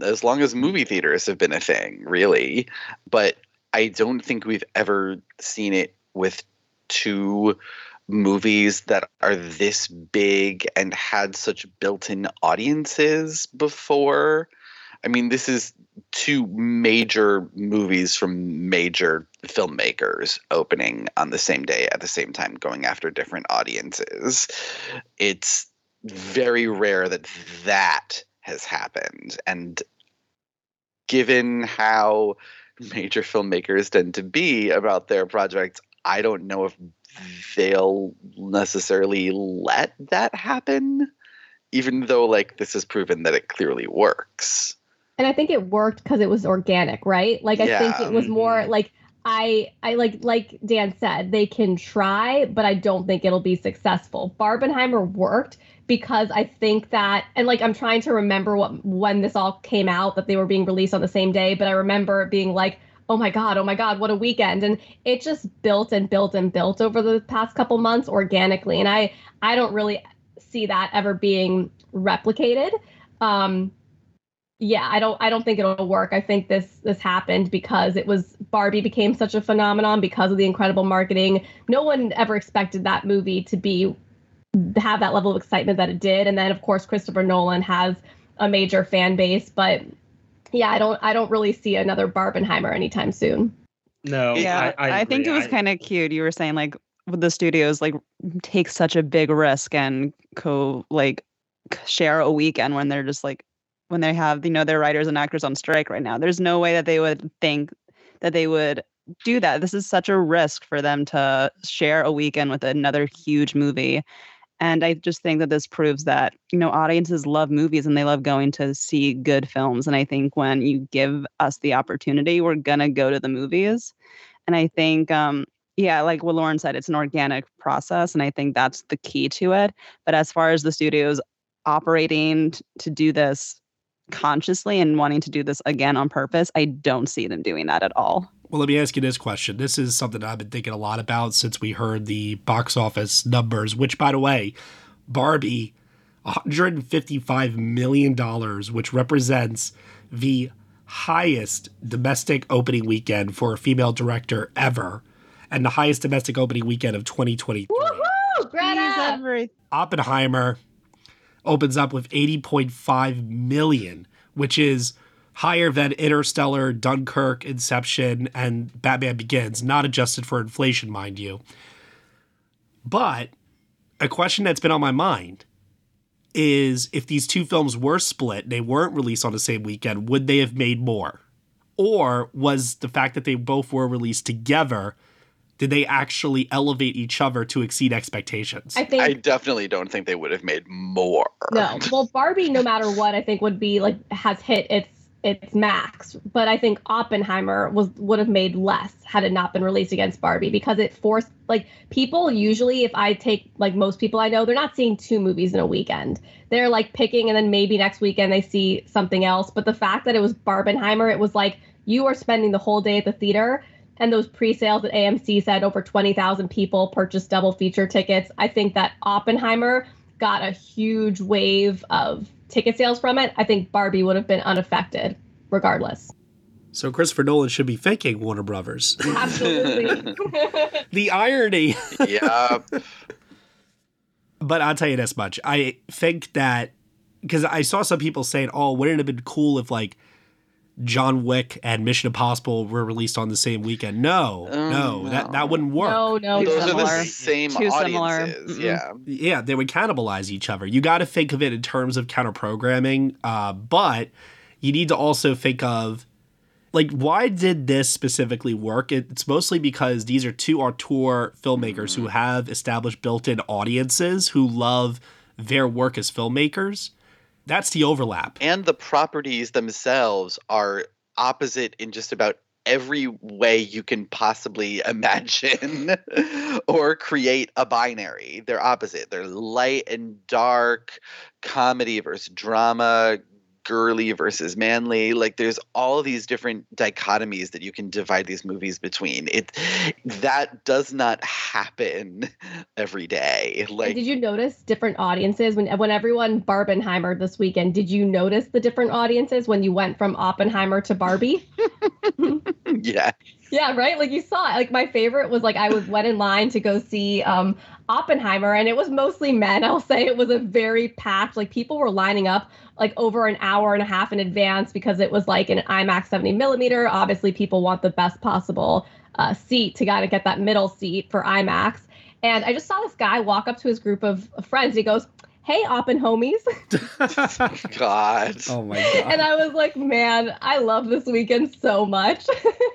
as long as movie theaters have been a thing, really. But I don't think we've ever seen it with two movies that are this big and had such built in audiences before. I mean, this is two major movies from major filmmakers opening on the same day at the same time, going after different audiences. It's very rare that that has happened. And given how major filmmakers tend to be about their projects, I don't know if they'll necessarily let that happen, even though, like, this has proven that it clearly works and I think it worked because it was organic, right? Like I yeah. think it was more mm-hmm. like I I like like Dan said, they can try, but I don't think it'll be successful. Barbenheimer worked because I think that and like I'm trying to remember what when this all came out that they were being released on the same day, but I remember it being like, oh my god, oh my god, what a weekend. And it just built and built and built over the past couple months organically. And I I don't really see that ever being replicated. Um yeah, I don't I don't think it'll work. I think this this happened because it was Barbie became such a phenomenon because of the incredible marketing. No one ever expected that movie to be have that level of excitement that it did. And then of course Christopher Nolan has a major fan base, but yeah, I don't I don't really see another Barbenheimer anytime soon. No, yeah, I, I, I think it was kind of cute. You were saying like the studios like take such a big risk and co like share a weekend when they're just like when they have you know their writers and actors on strike right now. There's no way that they would think that they would do that. This is such a risk for them to share a weekend with another huge movie. And i just think that this proves that you know audiences love movies and they love going to see good films. And i think when you give us the opportunity we're gonna go to the movies. And i think um yeah like what lauren said it's an organic process and i think that's the key to it. But as far as the studios operating to do this consciously and wanting to do this again on purpose, I don't see them doing that at all. Well, let me ask you this question. This is something I've been thinking a lot about since we heard the box office numbers, which, by the way, Barbie, $155 million, which represents the highest domestic opening weekend for a female director ever, and the highest domestic opening weekend of 2023. Woohoo! Greta! Oppenheimer opens up with 80.5 million, which is higher than Interstellar, Dunkirk, Inception, and Batman Begins, not adjusted for inflation, mind you. But a question that's been on my mind is if these two films were split, they weren't released on the same weekend, would they have made more? Or was the fact that they both were released together, did they actually elevate each other to exceed expectations? I think I definitely don't think they would have made more. No. Well, Barbie, no matter what, I think would be like has hit its its max. But I think Oppenheimer was would have made less had it not been released against Barbie because it forced like people usually if I take like most people I know, they're not seeing two movies in a weekend. They're like picking and then maybe next weekend they see something else. But the fact that it was Barbenheimer, it was like you are spending the whole day at the theater and those pre-sales at AMC said over 20,000 people purchased double feature tickets. I think that Oppenheimer got a huge wave of ticket sales from it. I think Barbie would have been unaffected regardless. So Christopher Nolan should be thanking Warner Brothers. *laughs* Absolutely. *laughs* the irony. yeah. *laughs* But I'll tell you this much. I think that because I saw some people saying, "Oh, wouldn't it have been cool if like John Wick and Mission Impossible were released on the same weekend?" No, Um, no, that that wouldn't work. No, no, Those similar. are the same Too similar. audiences. Mm-mm. Yeah. yeah, they would cannibalize each other. You got to think of it in terms of counter programming, uh, but you need to also think of like why did this specifically work? It's mostly because these are two auteur filmmakers who have established built-in audiences who love their work as filmmakers. That's the overlap. And the properties themselves are opposite in just about every way you can possibly *laughs* imagine *laughs* or create a binary. They're opposite. They're light and dark, comedy versus drama, girly versus manly. Like there's all these different dichotomies that you can divide these movies between. It that does not happen every day. Like did you notice different audiences when when everyone Barbenheimer this weekend? Did you notice the different audiences when you went from Oppenheimer to Barbie? *laughs* *laughs* yeah. Yeah, right. Like you saw, it. like my favorite was like I was went in line to go see um, Oppenheimer, and it was mostly men. I'll say it was a very packed. Like people were lining up like over an hour and a half in advance because it was like an IMAX 70 millimeter. Obviously, people want the best possible uh, seat to of get that middle seat for IMAX. And I just saw this guy walk up to his group of friends. He goes, "Hey, Oppen homies." *laughs* God. Oh my *laughs* god. and I was like, man, I love this weekend so much.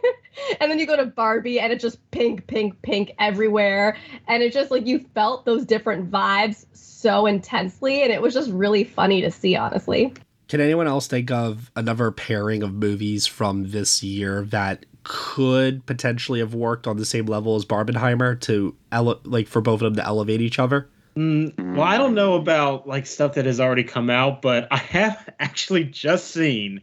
*laughs* and then you go to Barbie and it's just pink, pink, pink everywhere. And it just like you felt those different vibes so intensely. And it was just really funny to see, honestly. Can anyone else think of another pairing of movies from this year that could potentially have worked on the same level as Barbenheimer to ele- like for both of them to elevate each other? Mm, well, I don't know about like stuff that has already come out, but I have *laughs* actually just seen,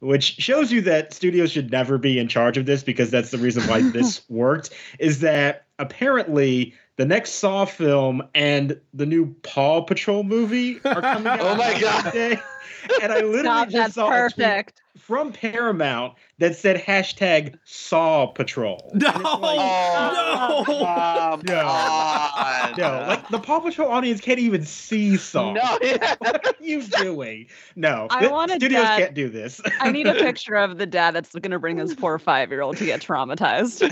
which shows you that studios should never be in charge of this because that's the reason why this *laughs* worked. Is that apparently the next Saw film and the new Paw Patrol movie are coming *laughs* out. Oh my God. Wednesday. And I literally Stop, just that's saw a tweet perfect. from Paramount that said hashtag Saw Patrol. No, like, Oh, no. come *laughs* No. on. No, like the Paw Patrol audience can't even see Saw. No. *laughs* what are you doing? No, I th- want studios dad- can't do this. I need a picture of the dad that's going to bring his poor five year old to get traumatized.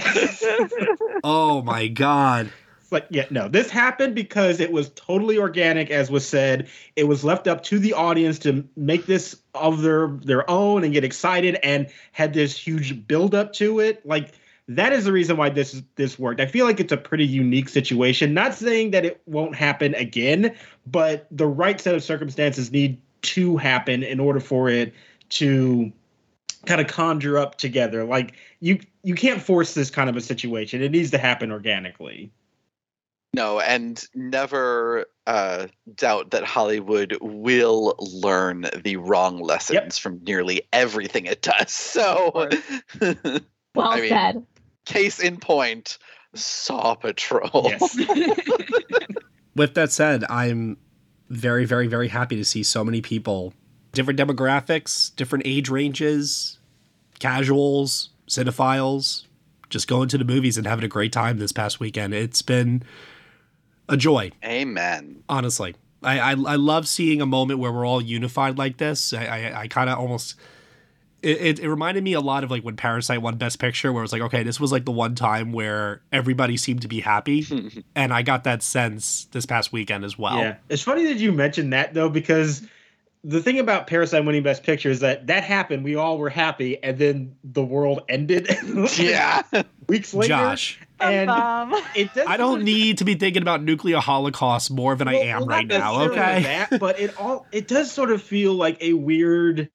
Oh my god. Like, yeah, no, this happened because it was totally organic, as was said. It was left up to the audience to make this of their their own and get excited, and had this huge build up to it. Like that is the reason why this this worked. I feel like it's a pretty unique situation. Not saying that it won't happen again, but the right set of circumstances need to happen in order for it to kind of conjure up together. Like you you can't force this kind of a situation. It needs to happen organically. No, and never uh, doubt that Hollywood will learn the wrong lessons Yep. from nearly everything it does. *laughs* So, *laughs* Well I mean, said. case in point, Saw Patrol. Yes. *laughs* With that said, I'm very, very, very happy to see so many people, different demographics, different age ranges, casuals, cinephiles, just going to the movies and having a great time this past weekend. It's been a joy, Amen. honestly. I, I, I love seeing a moment where we're all unified like this. I, I, I kind of almost. It, it, it reminded me a lot of like when Parasite won Best Picture, where it was like, okay, this was like the one time where everybody seemed to be happy. *laughs* and I got that sense this past weekend as well. Yeah, it's funny that you mentioned that though, because the thing about Parasite winning Best Picture is that that happened. We all were happy, and then the world ended. *laughs* Yeah. *laughs* weeks later. Josh, and Um, *laughs* it does. I don't need to be thinking about nuclear holocaust more than I am well, right now. Okay. that, but it all it does sort of feel like a weird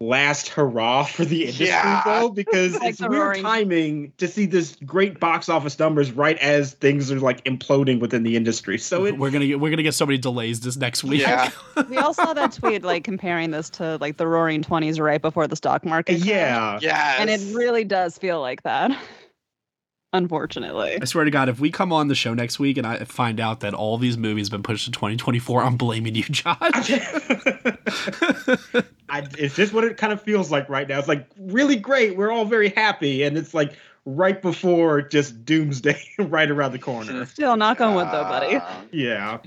last hurrah *laughs* for the industry Yeah. though because *laughs* Like it's the weird roaring- timing to see this great box office numbers right as things are like imploding within the industry so it we're gonna get we're gonna get so many delays this next week. Yeah. *laughs* we all saw that tweet like comparing this to like the roaring 20s right before the stock market. yeah yeah And it really does feel like that. Unfortunately. I swear to God, if we come on the show next week and I find out that all these movies have been pushed to 2024, I'm blaming you, Josh. *laughs* I, it's just what it kind of feels like right now. It's like really great. We're all very happy, and it's like right before just doomsday, *laughs* right around the corner. Still knock on wood though, buddy. Uh, *laughs* Yeah.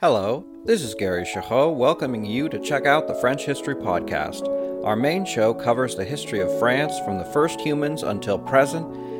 Hello, this is Gary Girod welcoming you to check out the French History Podcast. Our main show covers the history of France from the first humans until present.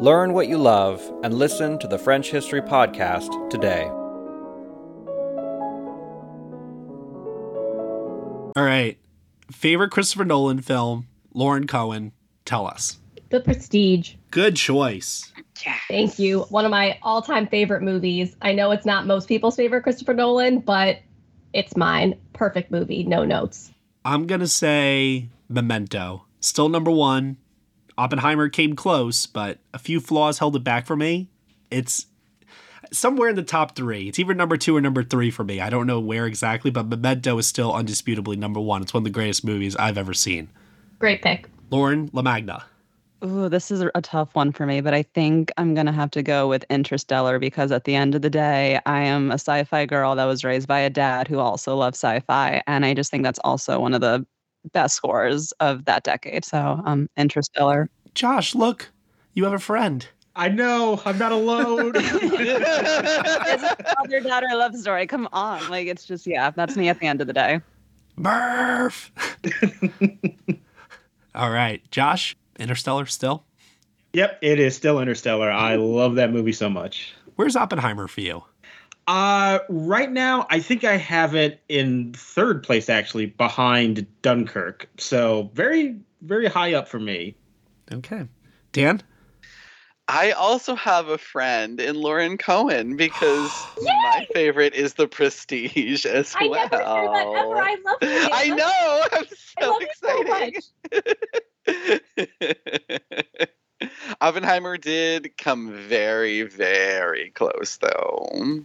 Learn what you love and listen to the French History Podcast today. All right. Favorite Christopher Nolan film, Lauren Cohen, tell us. The Prestige. Good choice. Thank you. One of my all time favorite movies. I know it's not most people's favorite Christopher Nolan, but it's mine. Perfect movie. No notes. I'm going to say Memento. Still number one. Oppenheimer came close, but a few flaws held it back for me. It's somewhere in the top three. It's either number two or number three for me. I don't know where exactly, but Memento is still undisputably number one. It's one of the greatest movies I've ever seen. Great pick. Lauren LaMagna. Ooh, this is a tough one for me, but I think I'm gonna have to go with Interstellar because at the end of the day, I am a sci-fi girl that was raised by a dad who also loves sci-fi, and I just think that's also one of the best scores of that decade. So, um, Interstellar. Josh, look, you have a friend. I know. I'm not alone. *laughs* *laughs* it's a father-daughter love story. Come on, like it's just yeah, that's me at the end of the day. Murph. *laughs* All right, Josh, Interstellar still. yep, it is still Interstellar. I love that movie so much. Where's Oppenheimer for you? Uh, right now, I think I have it in third place, actually, behind Dunkirk. So very, very high up for me. Okay, Dan. I also have a friend in Lauren Cohen because *gasps* my favorite is The Prestige as I well. never hear that ever. I love you. I know. I'm I so love you so excited. *laughs* Oppenheimer did come very, very close, though.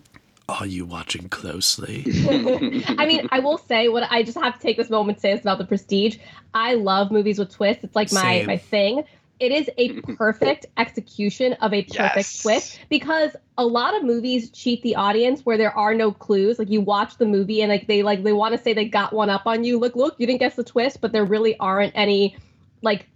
Are you watching closely? *laughs* I mean, I will say what I just have to take this moment to say this about the Prestige. I love movies with twists. It's like my Same. my thing. It is a *laughs* perfect execution of a perfect Yes. twist because a lot of movies cheat the audience where there are no clues. Like you watch the movie and like they like they want to say they got one up on you. Look, look, you didn't guess the twist, but there really aren't any like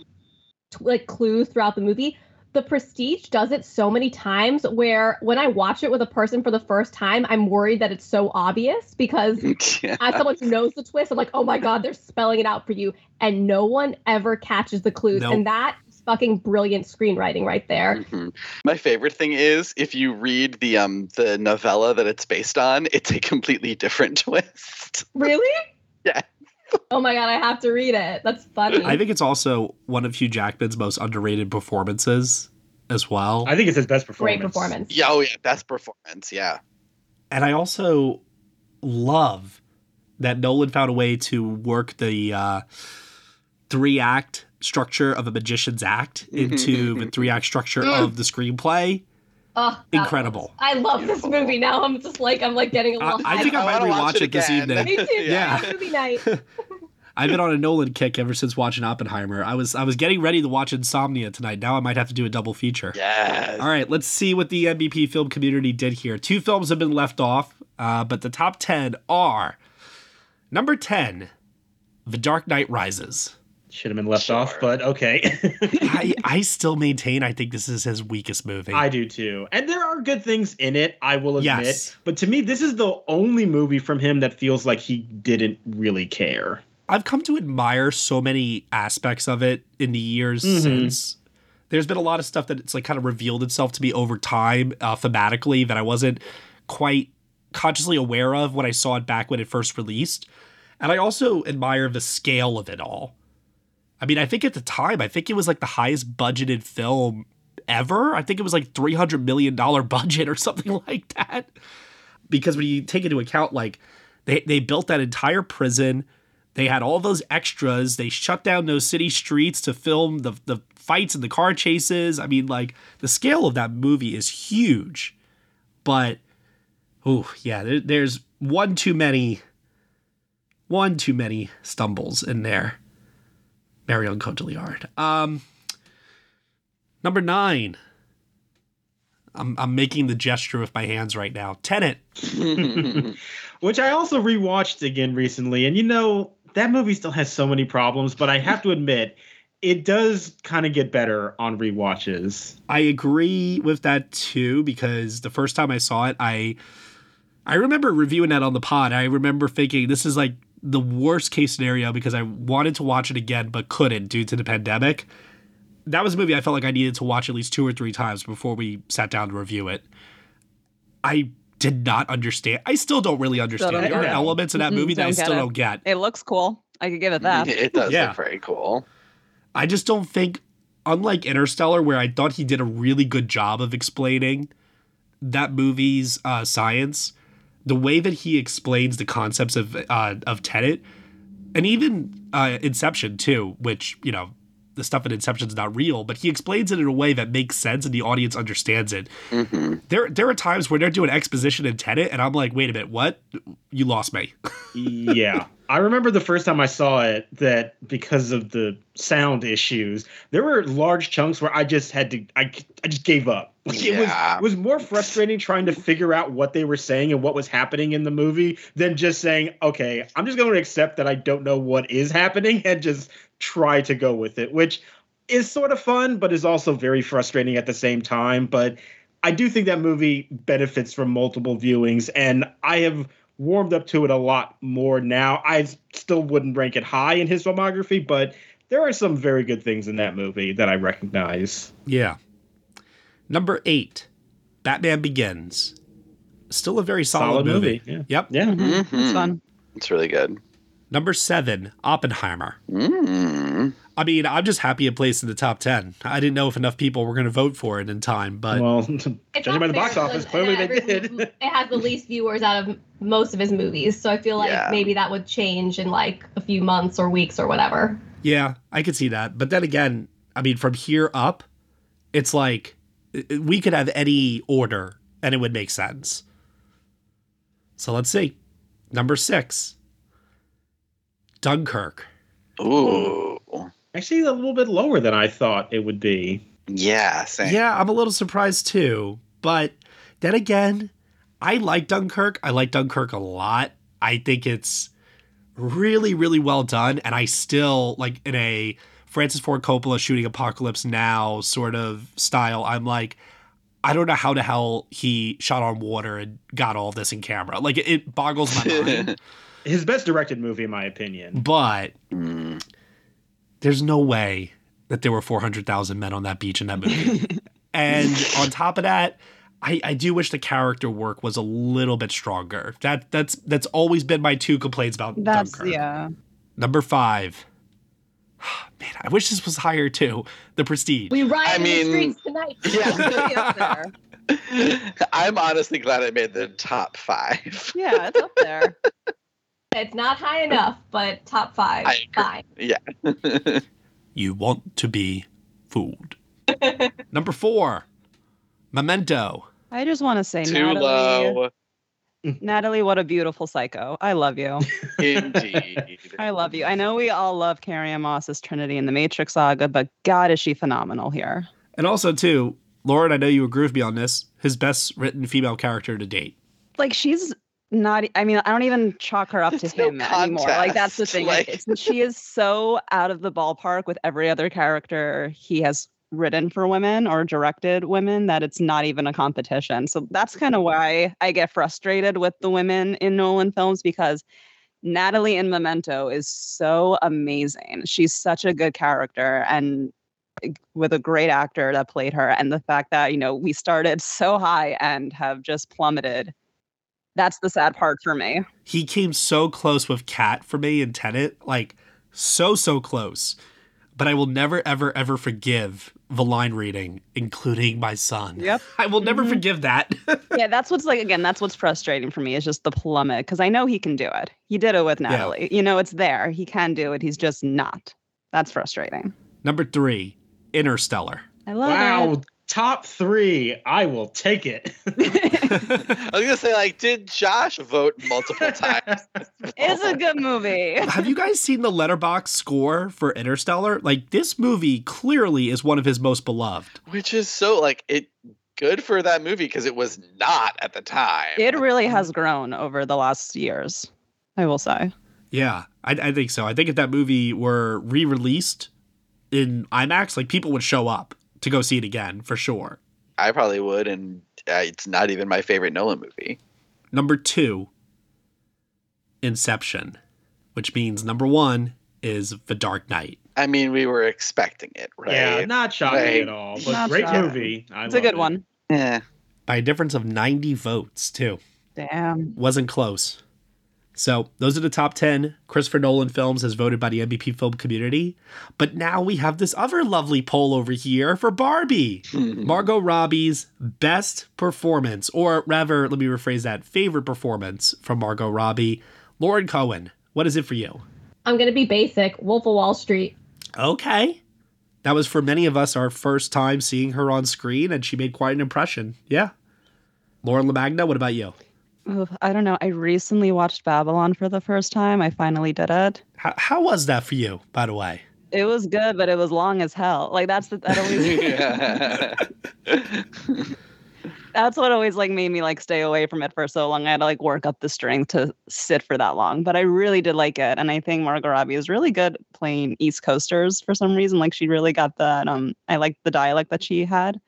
t- like clues throughout the movie. The Prestige does it so many times where when I watch it with a person for the first time, I'm worried that it's so obvious because *laughs* as someone who knows the twist, I'm like, oh my god, they're spelling it out for you, and no one ever catches the clues, Nope. and that is fucking brilliant screenwriting right there. Mhm. My favorite thing is if you read the um the novella that it's based on, it's a completely different *laughs* twist. Really? death. *laughs* Oh my god, I have to read it. That's funny. I think it's also one of Hugh Jackman's most underrated performances as well. I think it's his best performance. Great performance. Yeah, oh yeah, best performance. Yeah. And I also love that Nolan found a way to work the uh, three act structure of a magician's act into the three act structure of the screenplay. Oh, Incredible. was- I love this movie now. I'm just like I'm like getting a little. I think I might wanna rewatch watch it, it this evening. Me too. Yeah. Movie night. *laughs* *laughs* I've been on a Nolan kick ever since watching Oppenheimer. I was I was getting ready to watch Insomnia tonight. Now I might have to do a double feature. Yes. All right, let's see what the NBP film community did here. Two films have been left off, uh, but the top 10 are number 10, The Dark Knight Rises. Should have been left off, but okay. *laughs* I, I still maintain I think this is his weakest movie. I do too. And there are good things in it, I will admit. Yes. But to me, this is the only movie from him that feels like he didn't really care. I've come to admire so many aspects of it in the years Mhm. since. There's been a lot of stuff that it's like kind of revealed itself to me over time, uh, thematically, that I wasn't quite consciously aware of when I saw it back when it first released. And I also admire the scale of it all. I mean, I think at the time, I think it was like the highest budgeted film ever. I think it was like $300 million *laughs* budget or something *laughs* like that. Because when you take into account, like, they, they built that entire prison, they had all those extras, they shut down those city streets to film the, the fights and the car chases. I mean, like, the scale of that movie is huge. But, oh, yeah, there, there's one too many, one too many stumbles in there. Marion Cotillard. Um, number nine. I'm I'm making the gesture with my hands right now. Tenet. *laughs* Which I also rewatched again recently. And you know, that movie still has so many problems, but I have to admit, it does kind of get better on rewatches. I agree with that too because the first time I saw it, I I remember reviewing that on the pod. I remember thinking this is like the worst case scenario because I wanted to watch it again but couldn't due to the pandemic. That was a movie I felt like I needed to watch at least two or three times before we sat down to review it. I did not understand. I still don't really understand. don't There are get elements in that Mm-mm, movie that I still it. don't get. It looks cool. I could give it that. It does *laughs* Yeah. look very cool. I just don't think, unlike Interstellar, where I thought he did a really good job of explaining that movie's uh, science, the way that he explains the concepts of uh, of Tenet, and even uh, Inception too, which you know the stuff in Inception is not real, but he explains it in a way that makes sense and the audience understands it. There, there are times where they're doing exposition in Tenet, and I'm like, wait a minute, what? You lost me. *laughs* yeah. I remember the first time I saw it that because of the sound issues, there were large chunks where I just had to I, I just gave up. *laughs* Like, It was it was more frustrating trying to figure out what they were saying and what was happening in the movie than just saying, "Okay, I'm just going to accept that I don't know what is happening *laughs* and just try to go with it," which is sort of fun but is also very frustrating at the same time, but I do think that movie benefits from multiple viewings, and I have warmed up to it a lot more now. I still wouldn't rank it high in his filmography, but there are some very good things in that movie that I recognize. Yeah. Number eight, Batman Begins. Still a very solid, Solid movie. movie, yeah. Yep. Yeah. Mm-hmm. It's fun. It's really good. Number seven, Oppenheimer. Mm. I mean, I'm just happy it placed in the top 10. I didn't know if enough people were going to vote for it in time, but well, *laughs* judging by the box office, because clearly they every- did. It has the least viewers out of most of his movies, so I feel like Yeah. maybe that would change in like a few months or weeks or whatever. yeah, I could see that. But then again, I mean, from here up, it's like i- i- we could have any order and it would make sense. So let's see. Number six, Dunkirk. Ooh. Actually, a little bit lower than I thought it would be. Yeah, same. Yeah, I'm a little surprised too. But then again, I like Dunkirk. I like Dunkirk a lot. I think it's really, really well done. And I still, like, in a Francis Ford Coppola shooting Apocalypse Now sort of style, I'm like, I don't know how the hell he shot on water and got all this in camera. Like, it, it boggles my *laughs* mind. His best directed movie, in my opinion. But Mm. there's no way that there were 400,000 men on that beach in that movie. *laughs* and on top of that, I, I do wish the character work was a little bit stronger. That that's that's always been my two complaints about That's Dunkirk. yeah. Number five. *sighs* Man, I wish this was higher too. The Prestige. We ride I in mean- the streets tonight. *laughs* Way up there. *laughs* I'm honestly glad I made the top five. Yeah, it's up there. It's not high enough, but top five. I. Fine. Yeah. *laughs* You want to be fooled. *laughs* Number four. Memento. I just want to say, Too Natalie, low. Natalie, what a beautiful psycho. I love you. *laughs* Indeed. I love you. I know we all love Carrie-Anne Moss's Trinity in the Matrix saga, but God, is she phenomenal here. And also too, Lauren, I know you agree with me on this. His best written female character to date. Like she's not. I mean, I don't even chalk her up to There's no him anymore. Like that's the thing. like- It's, she is so out of the ballpark with every other character he has written for women or directed women that it's not even a competition. So that's kind of why I get frustrated with the women in Nolan films because Natalie in Memento is so amazing. She's such a good character and with a great actor that played her and the fact that, you know, we started so high and have just plummeted. That's the sad part for me. He came so close with Cat for me in Tenet, like so so close. But I will never ever ever forgive the line reading, including my son. Yep. I will never Mhm. forgive that. *laughs* yeah, that's what's like again, that's what's frustrating for me is just the plummet because I know he can do it. He did it with Yeah. Natalie. You know, it's there. He can do it. He's just not. That's frustrating. Number three, Interstellar. I love Wow, it. Top three. I will take it. *laughs* I was gonna say, like, did Josh vote multiple times? *laughs* It's a good movie. *laughs* Have you guys seen the Letterboxd score for Interstellar? Like this movie clearly is one of his most beloved. Which is so like it good for that movie because it was not at the time. It really has grown over the last years, I will say. Yeah, I, I think so. I think if that movie were re-released in IMAX, like people would show up to go see it again for sure. I probably would, and uh, it's not even my favorite Nolan movie. Number two, Inception, which means number one is The Dark Knight. I mean, we were expecting it, right? Yeah, not shocking Like, at all, but Not great shocking. movie. I It's a good it. one. Yeah. By a difference of 90 votes, too. Damn. Wasn't close. So, those are the top 10 Christopher Nolan films as voted by the NBP film community. But now we have this other lovely poll over here for Barbie. Hmm. Margot Robbie's best performance, or rather, let me rephrase that favorite performance from Margot Robbie. Lauren Cohen, what is it for you? I'm gonna be basic. Wolf of Wall Street. Okay. That was for many of us our first time seeing her on screen, and she made quite an impression. Yeah. Lauren LaMagna, what about you? Oof, I don't know. I recently watched Babylon for the first time. I finally did it. How, how was that for you, by the way? It was good, but it was long as hell. Like that's the that always *laughs* *laughs* that's what always like made me like stay away from it for so long. I had to like work up the strength to sit for that long. But I really did like it. And I think Margot Robbie is really good playing East Coasters for some reason. Like she really got that um I liked the dialect that she had.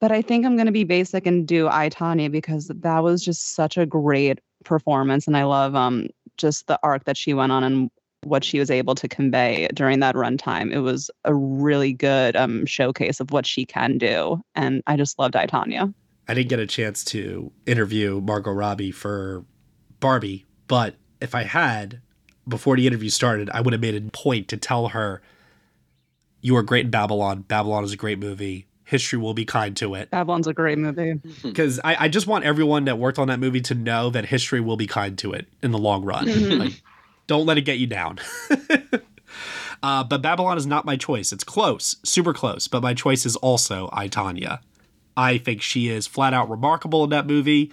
But I think I'm gonna be basic and do I Tonya because that was just such a great performance. And I love um just the arc that she went on and what she was able to convey during that runtime. It was a really good um, showcase of what she can do, and I just loved I Tonya. I didn't get a chance to interview Margot Robbie for Barbie, but if I had, before the interview started, I would have made a point to tell her, You are great in Babylon. Babylon is a great movie. History will be kind to it. Babylon's a great movie. Because I, I just want everyone that worked on that movie to know that history will be kind to it in the long run. Mhm. Like, don't let it get you down. *laughs* uh, but Babylon is not my choice. It's close, super close, but my choice is also I, Tonya. I think she is flat out remarkable in that movie.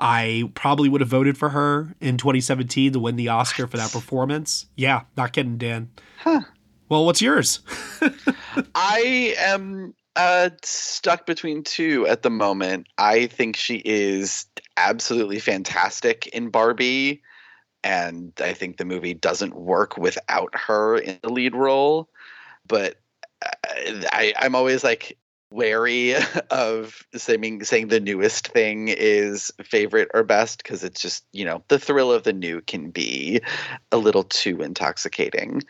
I probably would have voted for her in 2017 to win the Oscar for that performance. Yeah, not kidding, Dan. Well, what's yours? *laughs* I am uh, stuck between two at the moment. I think she is absolutely fantastic in Barbie, and I think the movie doesn't work without her in the lead role. But uh, I, I'm always like wary *laughs* of saying saying the newest thing is favorite or best because it's just you know the thrill of the new can be a little too intoxicating.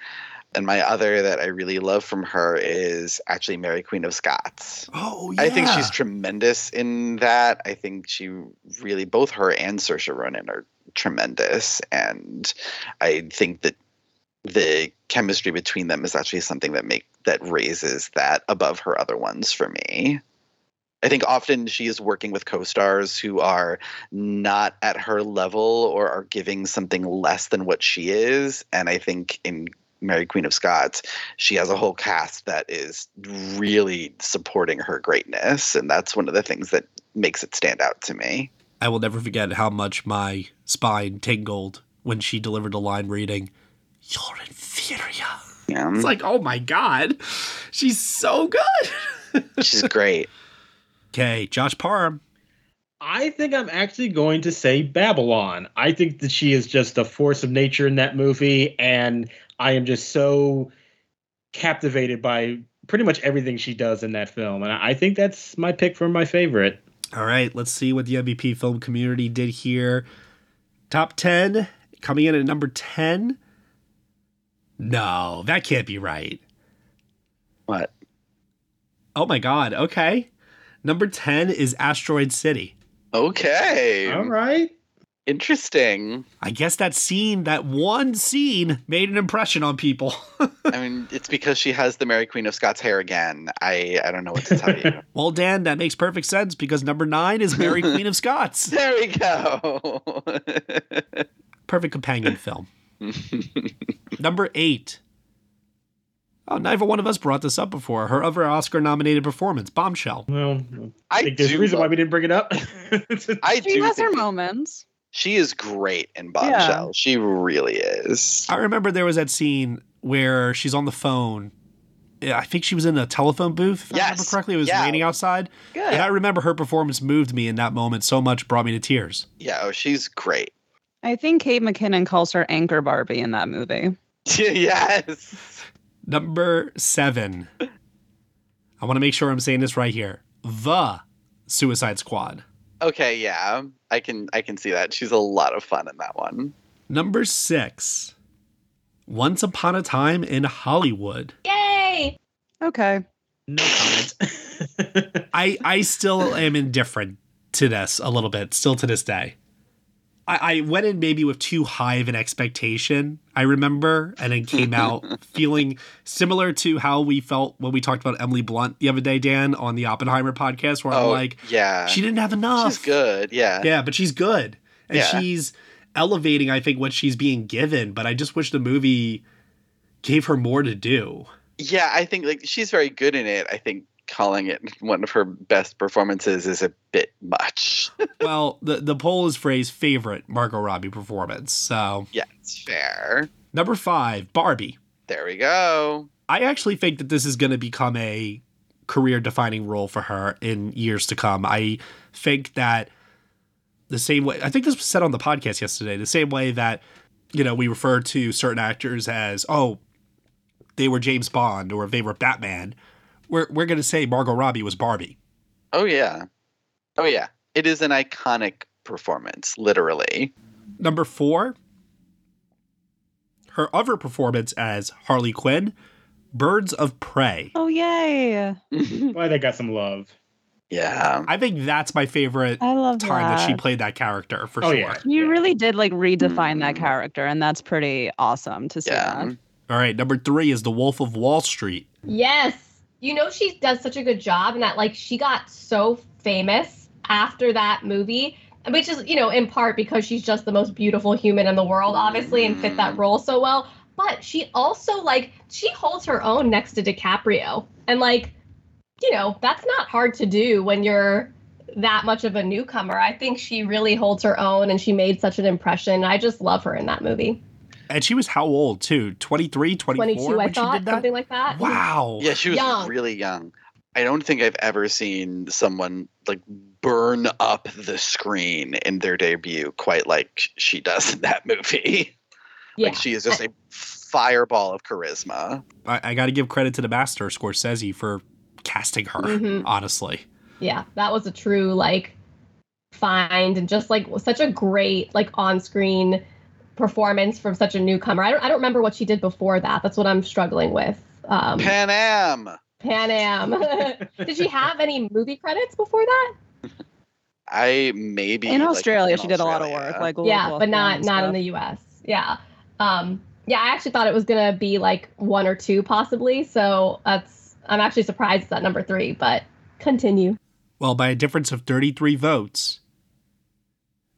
And my other that I really love from her is actually Mary Queen of Scots. Oh yeah. I think she's tremendous in that. I think she really both her and Saoirse Ronan are tremendous, and I think that the chemistry between them is actually something that make that raises that above her other ones for me. I think often she is working with co-stars who are not at her level or are giving something less than what she is, and I think in Mary Queen of Scots, she has a whole cast that is really supporting her greatness, and that's one of the things that makes it stand out to me. I will never forget how much my spine tingled when she delivered a line reading, You're inferior. Yeah. It's like, oh my God. She's so good. *laughs* She's great. Okay, Josh Parham. I think I'm actually going to say Babylon. I think that she is just a force of nature in that movie, and I am just so captivated by pretty much everything she does in that film. And I think that's my pick for my favorite. All right, let's see what the NBP film community did here. Top 10 coming in at number 10. No, that can't be right. What? Oh my god, okay. Number 10 is Asteroid City. Okay. All right. Interesting. I guess that scene, that one scene, made an impression on people. *laughs* I mean, it's because she has the Mary Queen of Scots hair again. I I don't know what to tell you. *laughs* well, Dan, that makes perfect sense because number nine is Mary Queen of Scots. *laughs* There we go. Perfect companion film. number eight. Oh, neither one of us brought this up before. Her other Oscar-nominated performance, Bombshell. Well, I think there's a do reason why we didn't bring it up. I She do has her moments. She is great in Bombshell. She really is. I remember there was that scene where she's on the phone. Yeah, I think she was in a telephone booth, if I remember correctly. It was yeah. raining outside. Good. And I remember her performance moved me in that moment so much, brought me to tears. Yeah, oh, she's great. I think Kate McKinnon calls her Anchor Barbie in that movie. *laughs* yes. Number seven. I want to make sure I'm saying this right here. The Suicide Squad. Okay, yeah. I can I can see that. She's a lot of fun in that one. Number six. Once Upon a Time in Hollywood. Yay! Okay. No comment. *laughs* I I still am indifferent to this a little bit, still to this day. I, I went in maybe with too high of an expectation, I remember, and then came out *laughs* feeling similar to how we felt when we talked about Emily Blunt the other day, Dan, on the Oppenheimer podcast, where I'm Oh, like, yeah. she didn't have enough. She's good. Yeah. Yeah, but she's good. And Yeah. she's elevating, I think, what she's being given, but I just wish the movie gave her more to do. Yeah, I think like she's very good in it. I think calling it one of her best performances is a bit much. *laughs* well, the the poll is phrased favorite Margot Robbie performance. So yeah, it's fair. number five, Barbie. There we go. I actually think that this is going to become a career defining role for her in years to come. I think that the same way, I think this was said on the podcast yesterday, the same way that, you know, we refer to certain actors as, oh, they were James Bond or they were Batman. We're, we're going to say Margot Robbie was Barbie. Oh yeah. Oh yeah. It is an iconic performance, literally. Number four, her other performance as Harley Quinn, Birds of Prey. Oh yay! *laughs* Why they got some love. Yeah. I think that's my favorite I love time that. she played that character for Oh, sure. yeah. You really did like redefine that mm. character, and that's pretty awesome to see Yeah. that. All right, number three is The Wolf of Wall Street. Yes. You know she does such a good job and that like she got so famous after that movie, which is, you know, in part because she's just the most beautiful human in the world obviously and fit that mm. role so well, but she also like she holds her own next to DiCaprio. And like, you know, that's not hard to do when you're that much of a newcomer. I think she really holds her own and she made such an impression. I just love her in that movie. And she was how old, too? 23, 24 22, I she thought, did that? something like that. Wow. Yeah, she was Young. really young. I don't think I've ever seen someone like burn up the screen in their debut quite like she does in that movie. *laughs* Yeah. Like she is just a fireball of charisma. I, I got to give credit to the master, Scorsese, for casting her, Mhm. honestly. yeah that was a true like find and just like such a great like on-screen performance from such a newcomer. I don't I don't remember what she did before that. That's what I'm struggling with. Um, Pan Am. Pan Am. *laughs* did she have any movie credits before that? I maybe In like, Australia, in she did a lot of work. Like yeah, Google but not and not in the U.S. Yeah, um, yeah. I actually thought it was gonna be like one or two possibly. So that's I'm actually surprised it's at number three. But continue. Well, by a difference of 33 votes,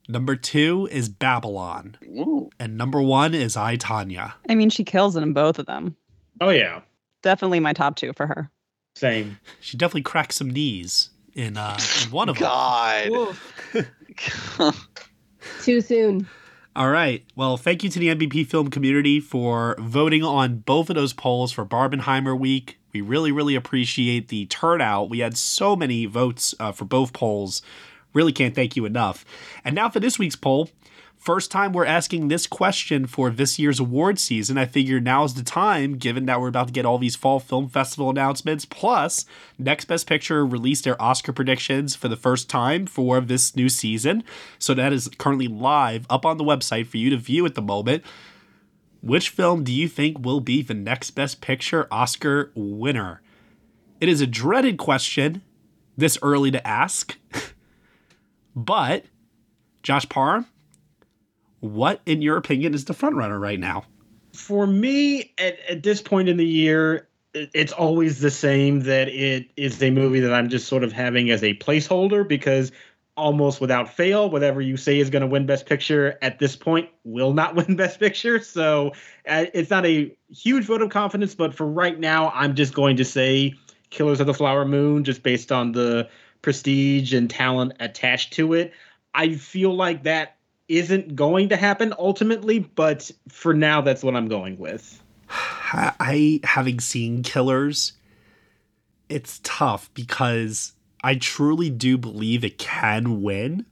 number two is Babylon, Ooh. and number one is I, Tonya. I mean, she kills it in both of them. Oh yeah, Definitely my top two for her. same. *laughs* She definitely cracked some knees in, uh, in one of them. God. *laughs* Too soon. All right. Well, thank you to the NBP film community for voting on both of those polls for Barbenheimer week. We really, really appreciate the turnout. We had so many votes uh, for both polls. Really can't thank you enough. And now for this week's poll. First time we're asking this question for this year's award season. I figure now's the time, given that we're about to get all these fall film festival announcements. Plus, Next Best Picture released their Oscar predictions for the first time for this new season. So that is currently live up on the website for you to view at the moment. Which film do you think will be the next Best Picture Oscar winner? It is a dreaded question this early to ask. *laughs* but, Josh Parham, what, in your opinion, is the frontrunner right now? For me, at, at this point in the year, it's always the same that it is a movie that I'm just sort of having as a placeholder because almost without fail, whatever you say is going to win Best Picture at this point will not *laughs* win Best Picture. So uh, it's not a huge vote of confidence, but for right now, I'm just going to say Killers of the Flower Moon, just based on the prestige and talent attached to it. I feel like that isn't going to happen ultimately, but for now, that's what I'm going with. I, having seen Killers, it's tough because I truly do believe it can win.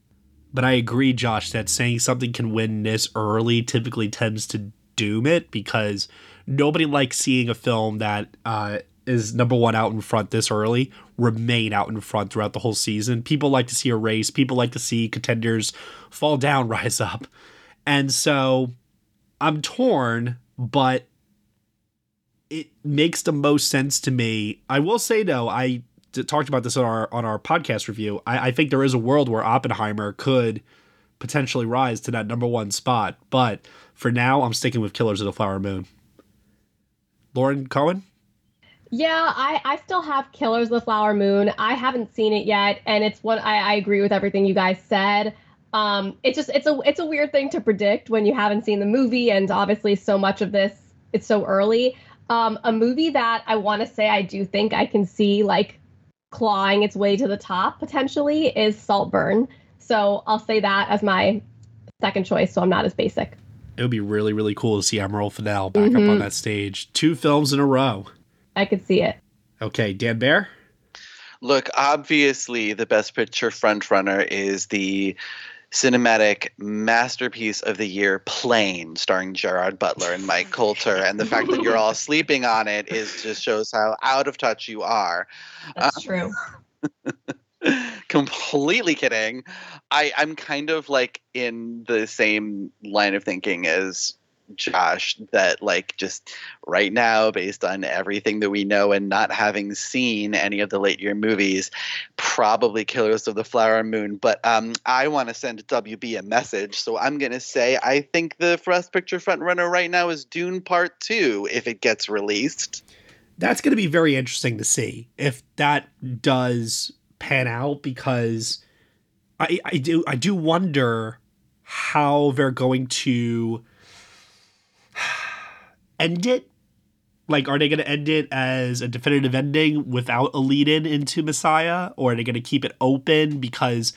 But I agree, Josh, that saying something can win this early typically tends to doom it because nobody likes seeing a film that uh, is number one out in front this early remain out in front throughout the whole season. People like to see a race. People like to see contenders fall down, *laughs* rise up. And so I'm torn, but it makes the most sense to me. I will say though, I talked about this on our on our podcast review. I, I think there is a world where Oppenheimer could potentially rise to that number one spot, but for now, I'm sticking with Killers of the Flower Moon. Lauren Cohen. Yeah, I, I still have Killers of the Flower Moon. I haven't seen it yet, and it's one I, I agree with everything you guys said. Um, it's just it's a it's a weird thing to predict when you haven't seen the movie, and obviously so much of this it's so early. Um, a movie that I want to say I do think I can see like clawing its way to the top potentially is Saltburn. So I'll say that as my second choice, so I'm not as basic. It would be really really cool to see Emerald Fennell back up on Mhm. that stage. Two films in a row. I could see it. Okay, Dan Bayer. Look, obviously, the Best Picture frontrunner is the cinematic masterpiece of the year, Plane, starring Gerard Butler and Mike Colter. And the fact that you're all *laughs* sleeping on it is just shows how out of touch you are. That's um, true. *laughs* completely kidding. I I'm kind of like in the same line of thinking as Josh that like just right now based on everything that we know and not having seen any of the late year movies probably Killers of the Flower Moon. But um I want to send WB a message. So I'm going to say I think the Best Picture frontrunner right now is Dune Part 2 if it gets released. That's going to be very interesting to see if that does pan out because I I do I do wonder how they're going to end it. Like, are they going to end it as a definitive ending without a lead in into Messiah, or are they going to keep it open because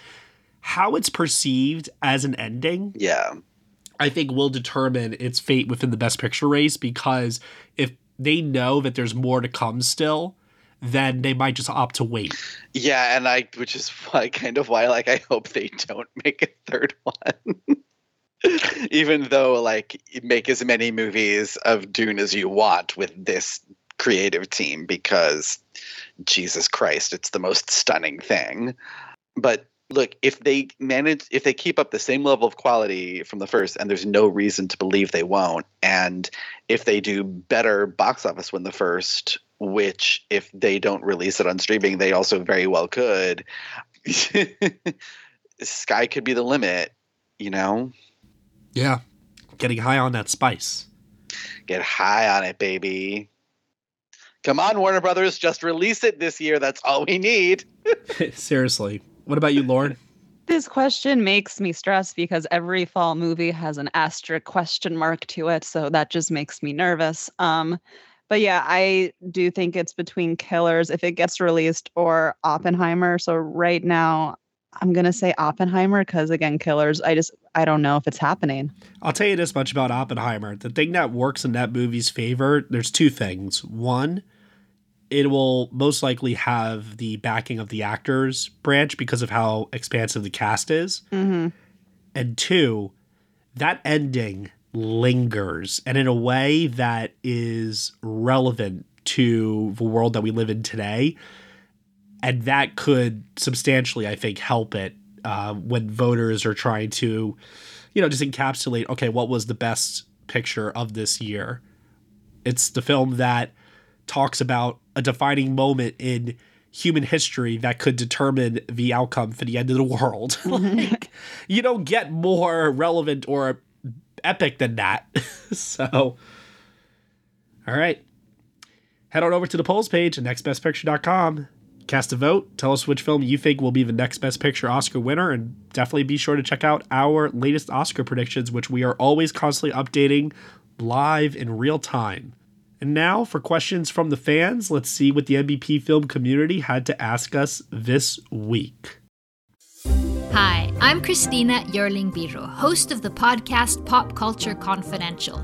how it's perceived as an ending? Yeah. I think will determine its fate within the best picture race because if they know that there's more to come still, then they might just opt to wait. Yeah, and I, which is why kind of why, like, I hope they don't *laughs* make a third one. *laughs* *laughs* Even though, like, make as many movies of Dune as you want with this creative team, because Jesus Christ, it's the most stunning thing. But look, if they manage, if they keep up the same level of quality from the first, and there's no reason to believe they won't, and if they do better box office when the first, which if they don't release it on streaming, they also very well could. *laughs* Sky could be the limit, you know. Yeah, getting high on that spice. Get high on it, baby. Come on, Warner Brothers, just release it this year. That's all we need. *laughs* *laughs* Seriously. What about you, Lauren? This question makes me stress because every fall movie has an asterisk question mark to it, so that just makes me nervous. Um, but yeah, I do think it's between Killers if it gets released or Oppenheimer. So right now, I'm gonna say Oppenheimer because again, Killers. I just I don't know if it's happening. I'll tell you this much about Oppenheimer. The thing that works in that movie's favor, there's two things. One, it will most likely have the backing of the actors branch because of how expansive the cast is. Mm-hmm. And two, that ending lingers and in a way that is relevant to the world that we live in today. And that could substantially, I think, help it uh, when voters are trying to, you know, just encapsulate okay, what was the best picture of this year? It's the film that talks about a defining moment in human history that could determine the outcome for the end of the world. *laughs* like, you don't get more relevant or epic than that. *laughs* so, all right. Head on over to the polls page at nextbestpicture.com. Cast a vote. Tell us which film you think will be the next Best Picture Oscar winner, and definitely be sure to check out our latest Oscar predictions, which we are always constantly updating live in real time. And now for questions from the fans, let's see what the NBP film community had to ask us this week. Hi, I'm Christina Yerling Biro, host of the podcast Pop Culture Confidential.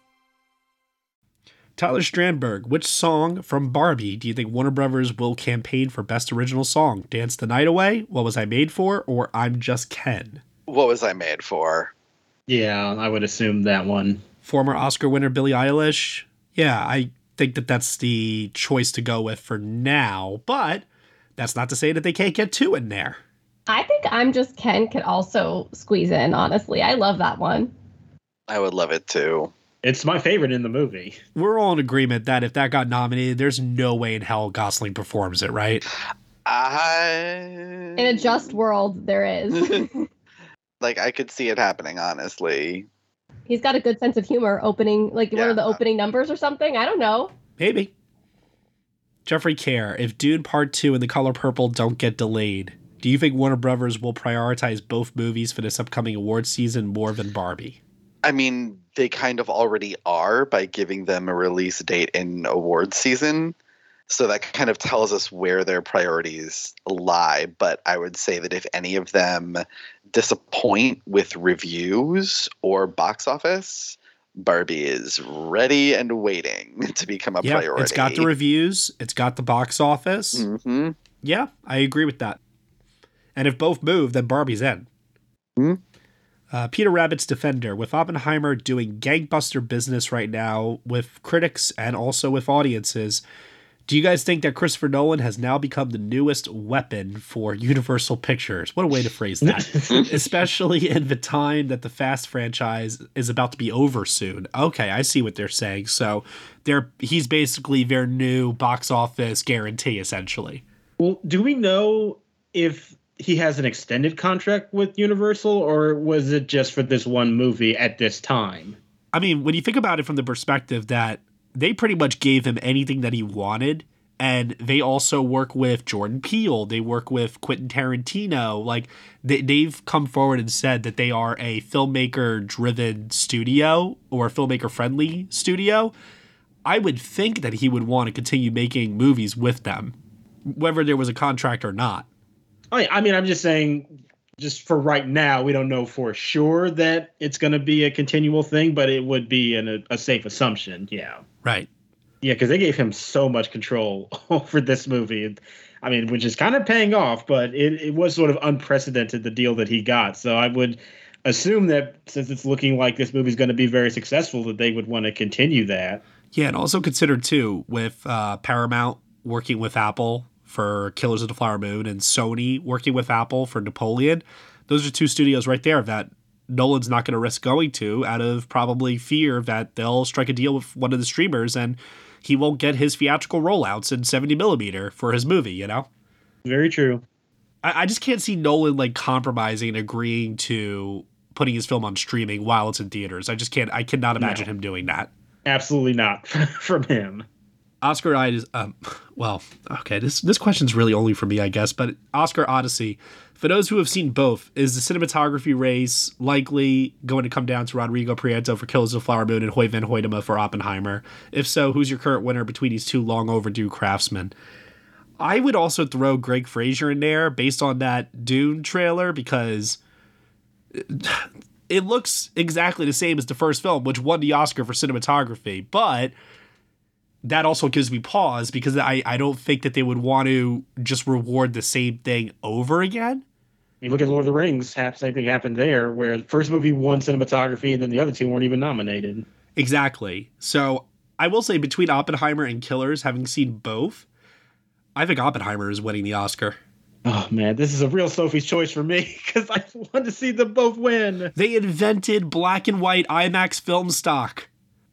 Tyler Strandberg, which song from Barbie do you think Warner Brothers will campaign for Best Original Song? Dance the Night Away, What Was I Made For, or I'm Just Ken? What was I made for? Yeah, I would assume that one. Former Oscar winner Billie Eilish. Yeah, I think that that's the choice to go with for now, but that's not to say that they can't get two in there. I think I'm Just Ken could also squeeze in, honestly. I love that one. I would love it too. It's my favorite in the movie. We're all in agreement that if that got nominated, there's no way in hell Gosling performs it, right? I In a just world, there is. *laughs* *laughs* like I could see it happening, honestly. He's got a good sense of humor opening, like one of the opening numbers or something. I don't know. Maybe. Jeffrey Kerr, if Dune Part 2 and The Color Purple don't get delayed, do you think Warner Brothers will prioritize both movies for this upcoming award season more than Barbie? I mean, they kind of already are by giving them a release date in award season. So that kind of tells us where their priorities lie. But I would say that if any of them disappoint with reviews or box office, Barbie is ready and waiting *laughs* to become a yeah, priority. it's got the reviews, it's got the box office. Mm-hmm. Yeah, I agree with that. And if both move, then Barbie's in. Hmm? Uh, Peter Rabbit's Defender, with Oppenheimer doing gangbuster business right now with critics and also with audiences, do you guys think that Christopher Nolan has now become the newest weapon for Universal Pictures? What a way to phrase that. *laughs* Especially in the time that the Fast franchise is about to be over soon. Okay, I see what they're saying. So they're he's basically their new box office guarantee, essentially. Well, do we know if he has an extended contract with Universal, or was it just for this one movie at this time? I mean, when you think about it from the perspective that they pretty much gave him anything that he wanted, and they also work with Jordan Peele. They work with Quentin Tarantino. Like they, they've come forward and said that they are a filmmaker driven studio or filmmaker friendly studio. I would think that he would want to continue making movies with them, whether there was a contract or not. I, I mean, I'm just saying, just for right now, we don't know for sure that it's going to be a continual thing, but it would be an, a, a safe assumption. Yeah. Right. Yeah, because they gave him so much control *laughs* over this movie. I mean, which is kind of paying off, but it, it was sort of unprecedented the deal that he got. So I would assume that since it's looking like this movie's going to be very successful, that they would want to continue that. Yeah, and also consider too with uh, Paramount working with Apple for Killers of the Flower Moon and Sony working with Apple for Napoleon. Those are two studios right there that Nolan's not going to risk going to out of probably fear that they'll strike a deal with one of the streamers and he won't get his theatrical rollouts in 70 millimeter for his movie, you know? Very true. I, I just can't see Nolan like compromising and agreeing to putting his film on streaming while it's in theaters. I just can't, I cannot imagine no. him doing that. Absolutely not *laughs* from him. Oscar is um, *laughs* well, okay, this this question's really only for me, I guess, but Oscar Odyssey, for those who have seen both, is the cinematography race likely going to come down to Rodrigo Prieto for Killers of the Flower Moon and Hoyte van Hoytema for Oppenheimer? If so, who's your current winner between these two long overdue craftsmen? I would also throw Greig Fraser in there based on that Dune trailer because *sighs* it looks exactly the same as the first film, which won the Oscar for cinematography, but that also gives me pause because I, I don't think that they would want to just reward the same thing over again. You look at Lord of the Rings, same thing happened there, where the first movie won cinematography and then the other two weren't even nominated. Exactly. So I will say between Oppenheimer and Killers, having seen both, I think Oppenheimer is winning the Oscar. Oh man, this is a real Sophie's choice for me *laughs* because I want to see them both win. They invented black and white IMAX film stock.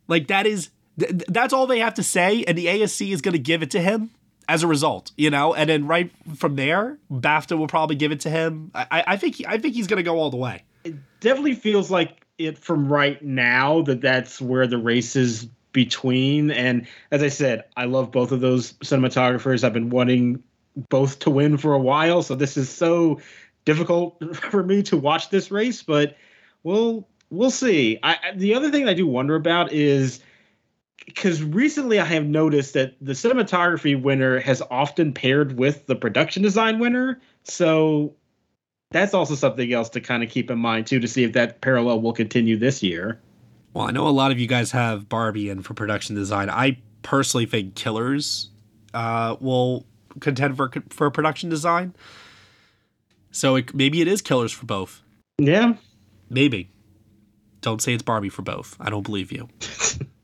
Like that is th- that's all they have to say, and the ASC is going to give it to him as a result, you know. And then right from there, BAFTA will probably give it to him. I, I think he, I think he's going to go all the way. It definitely feels like it from right now that that's where the race is between. And as I said, I love both of those cinematographers. I've been wanting both to win for a while, so this is so difficult *laughs* for me to watch this race. But we'll we'll see. I, the other thing I do wonder about is because recently I have noticed that the cinematography winner has often paired with the production design winner. So that's also something else to kind of keep in mind too to see if that parallel will continue this year. Well, I know a lot of you guys have Barbie in for production design. I personally think Killers uh, will contend for for production design. So it, maybe it is Killers for both. Yeah, maybe. Don't say it's Barbie for both. I don't believe you. *laughs*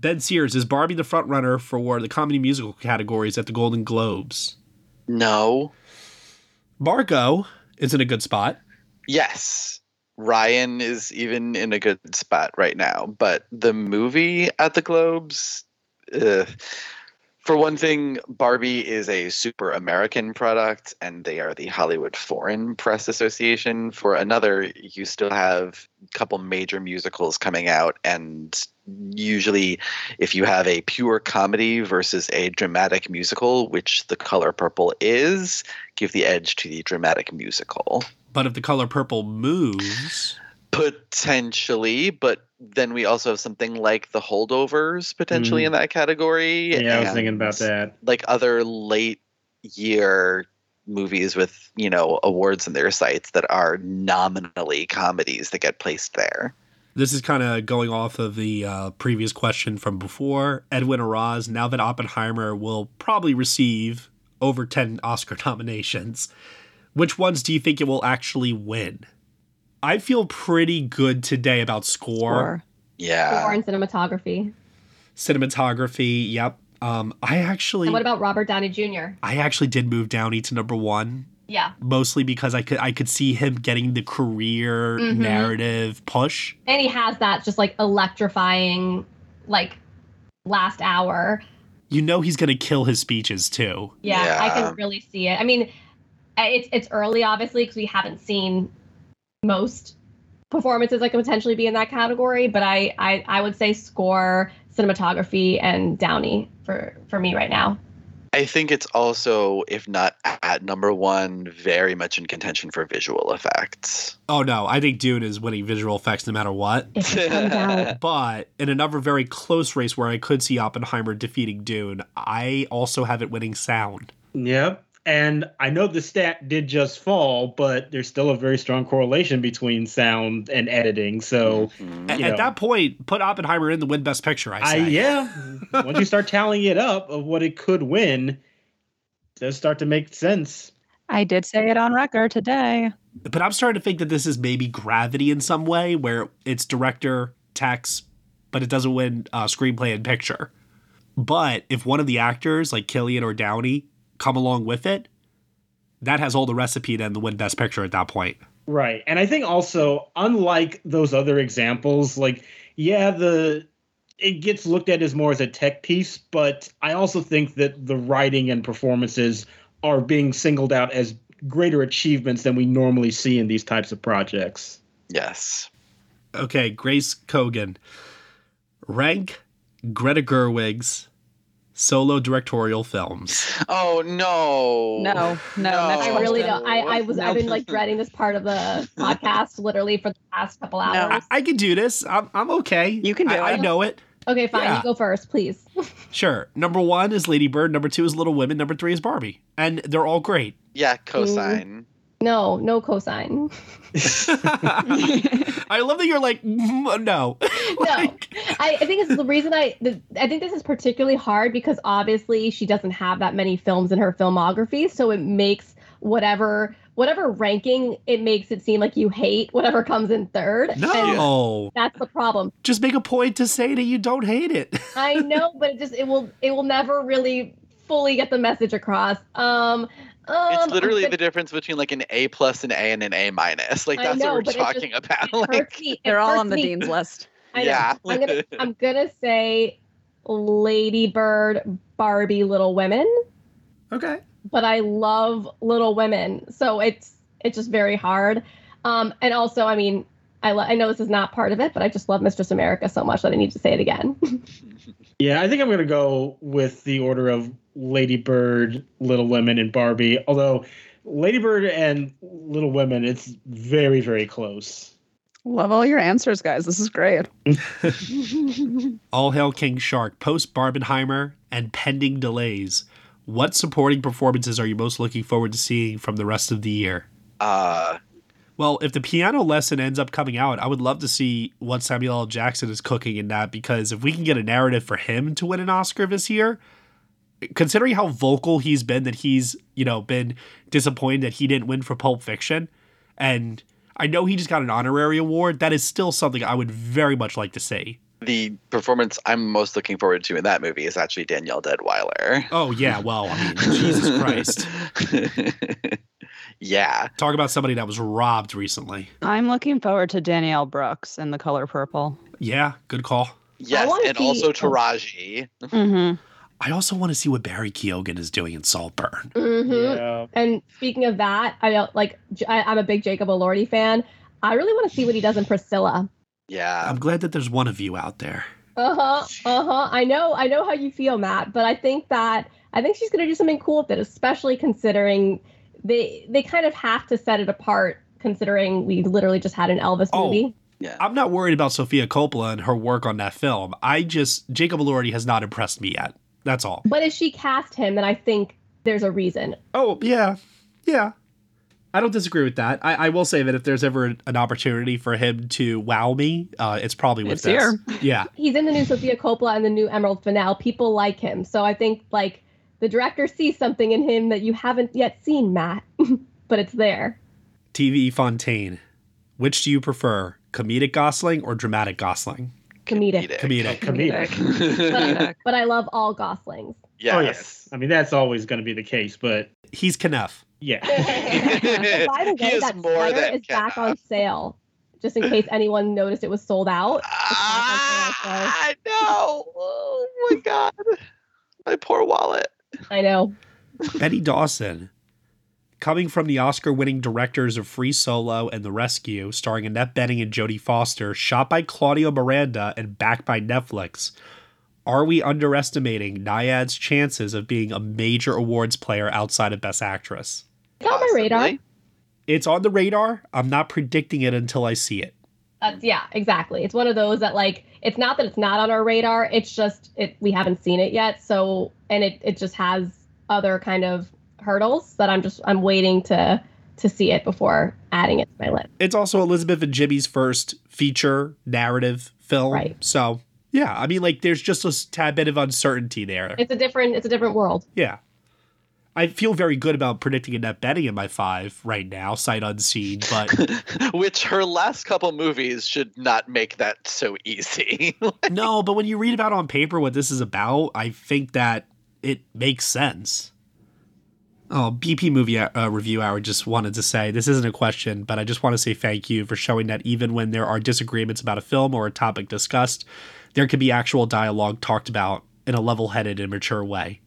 Ben Sears, is Barbie the front runner for the comedy musical categories at the Golden Globes? No. Margot is in a good spot. Yes. Ryan is even in a good spot right now, but the movie at the Globes, ugh. for one thing, Barbie is a super American product, and they are the Hollywood Foreign Press Association. For another, you still have a couple major musicals coming out, and usually if you have a pure comedy versus a dramatic musical, which The Color Purple is, give the edge to the dramatic musical. But if The Color Purple moves. Potentially, but then we also have something like The Holdovers potentially mm. in that category. Yeah, I was thinking about that. Like other late year movies with, you know, awards in their sights that are nominally comedies that get placed there. This is kind of going off of the uh, previous question from before. Edwin Araz, now that Oppenheimer will probably receive over 10 Oscar *laughs* nominations, which ones do you think it will actually win? I feel pretty good today about score. score. Yeah. Score and cinematography. Cinematography, yep. Um, I actually. And what about Robert Downey Jr.? I actually did move Downey to number one yeah. Mostly because I could I could see him getting the career mm-hmm. narrative push. And he has that just like electrifying like last hour. You know he's going to kill his speeches too. Yeah, yeah, I can really see it. I mean, it's it's early obviously because we haven't seen most performances that could potentially be in that category, but I, I I would say score, cinematography and Downey for for me right now. I think it's also, if not at number one, very much in contention for visual effects. Oh no, I think Dune is winning visual effects no matter what. If it comes out. *laughs* But in another very close race where I could see Oppenheimer defeating Dune, I also have it winning sound. Yep. And I know the stat did just fall, but there's still a very strong correlation between sound and editing. So At, you at know, that point, put Oppenheimer in the win best picture, I I say. yeah. *laughs* Once you start tallying it up of what it could win, it does start to make sense. I did say it on record today. But I'm starting to think that this is maybe gravity in some way, where it's director, text, but it doesn't win uh, screenplay and picture. But if one of the actors, like Cillian or Downey, come along with it, that has all the recipe then to win best picture at that point. Right. And I think also, unlike those other examples, like, yeah, the it gets looked at as more as a tech piece, but I also think that the writing and performances are being singled out as greater achievements than we normally see in these types of projects. Yes. Okay, Grace Kogan. Rank Greta Gerwig's solo directorial films. Oh no. No, no, I really don't. I, I was. I've been like dreading this part of the *laughs* podcast literally for the past couple hours. I, I can do this. I'm, I'm okay. You can I, do I it. know it. Okay, fine. Yeah. You go first, please. *laughs* Sure. Number one is Lady Bird. Number two is Little Women. Number three is Barbie. And they're all great. Yeah, cosign. No, no cosign. *laughs* I love that you're like, "Mm, no. *laughs* no, I, I think it's the reason I the, I think this is particularly hard because obviously she doesn't have that many films in her filmography, so it makes whatever whatever ranking it makes it seem like you hate whatever comes in third. And No. that's the problem. Just make a point to say that you don't hate it. *laughs* I know, but it just it will it will never really fully get the message across. Um, um It's literally the difference between like an A and an A, and an A minus. Like that's know, what we're it just- talking about. *laughs* Like, me. They're all on the me. dean's *laughs* list. I know. Yeah. I'm gonna *laughs* I'm gonna say Lady Bird, Barbie, Little Women. Okay. But I love Little Women, so it's it's just very hard. Um, and also, I mean, I lo- I know this is not part of it, but I just love Mistress America so much that I need to say it again. Yeah, I think I'm going to go with the order of Lady Bird, Little Women, and Barbie. Although Lady Bird and Little Women, it's very, very close. Love all your answers, guys. This is great. *laughs* All Hail King Shark, post Barbenheimer, and pending delays. What supporting performances are you most looking forward to seeing from the rest of the year? uh, Well, if the piano lesson ends up coming out, I would love to see what Samuel L. Jackson is cooking in that because if we can get a narrative for him to win an Oscar this year, considering how vocal he's been that he's, you know, been disappointed that he didn't win for Pulp Fiction, and I know he just got an honorary award, that is still something I would very much like to see. the performance I'm most looking forward to in that movie is actually Danielle Deadwyler. Oh yeah, well, I mean, Jesus Christ. *laughs* yeah. Talk about somebody that was robbed recently. I'm looking forward to Danielle Brooks in The Color Purple. Yeah, good call. Yes, and see- also Taraji. Mm-hmm. I also want to see what Barry Keoghan is doing in Saltburn. Mhm. Yeah. And speaking of that, I don't like. J- I, I'm a big Jacob Elordi fan. I really want to see what he does in Priscilla. Yeah. I'm glad that there's one of you out there. Uh huh. Uh huh. I know. I know how you feel, Matt. But I think that I think she's gonna do something cool with it, especially considering they they kind of have to set it apart, considering we literally just had an Elvis Oh. movie. Yeah. I'm not worried about Sofia Coppola and her work on that film. I just Jacob Elordi has not impressed me yet. That's all. But if she cast him, then I think there's a reason. Oh yeah, yeah. I don't disagree with that. I, I will say that if there's ever an opportunity for him to wow me, uh, it's probably with It's this. here. Yeah. He's in the new Sofia Coppola and the new Emerald Fennell. People like him, so I think like the director sees something in him that you haven't yet seen, Matt. *laughs* but it's there. TV Fontaine. Which do you prefer, comedic Gosling or dramatic Gosling? Comedic. Comedic. Comedic. *laughs* But, but I love all Goslings. Yes. Oh, yes. I mean, that's always going to be the case, but He's Kenneth. yeah. *laughs* By the He way, is that more sweater than is back on sale. Just in case anyone noticed it was sold out. It's back I know. Oh my god. My poor wallet. So I know. Betty Dawson. Coming from the Oscar winning directors of Free Solo and The Rescue, starring Annette Bening and Jodie Foster, shot by Claudio Miranda and backed by Netflix, Are we underestimating Nyad's chances of being a major awards player outside of Best Actress? It's on my radar. It's on the radar. I'm not predicting it until I see it. That's yeah, exactly. It's one of those that like it's not that it's not on our radar. It's just it we haven't seen it yet. So and it it just has other kind of hurdles that I'm just I'm waiting to to see it before adding it to my list. It's also Elizabeth and Jimmy's first feature narrative film. Right. So yeah, I mean like there's just a tad bit of uncertainty there. It's a different it's a different world. Yeah. I feel very good about predicting Annette Bening in my five right now, sight unseen, but *laughs* Which her last couple movies should not make that so easy. *laughs* no, but when you read about on paper what this is about, I think that it makes sense. Oh, BP Movie uh, Review Hour just wanted to say this isn't a question, but I just want to say thank you for showing that even when there are disagreements about a film or a topic discussed, there can be actual dialogue talked about in a level headed and mature way.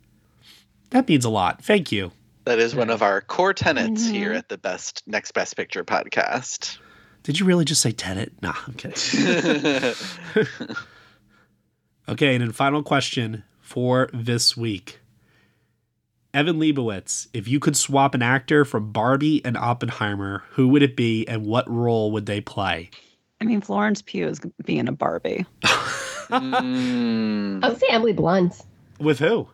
That means a lot. Thank you. that is one of our core tenets here at the Best Next Best Picture podcast. Did you really just say Tenet? Nah, I'm kidding. *laughs* *laughs* okay, and then final question for this week. Evan Leibowitz, if you could swap an actor from Barbie and Oppenheimer, who would it be and what role would they play? I mean, Florence Pugh is being a Barbie. Mm. *laughs* I would say Emily Blunt. With who?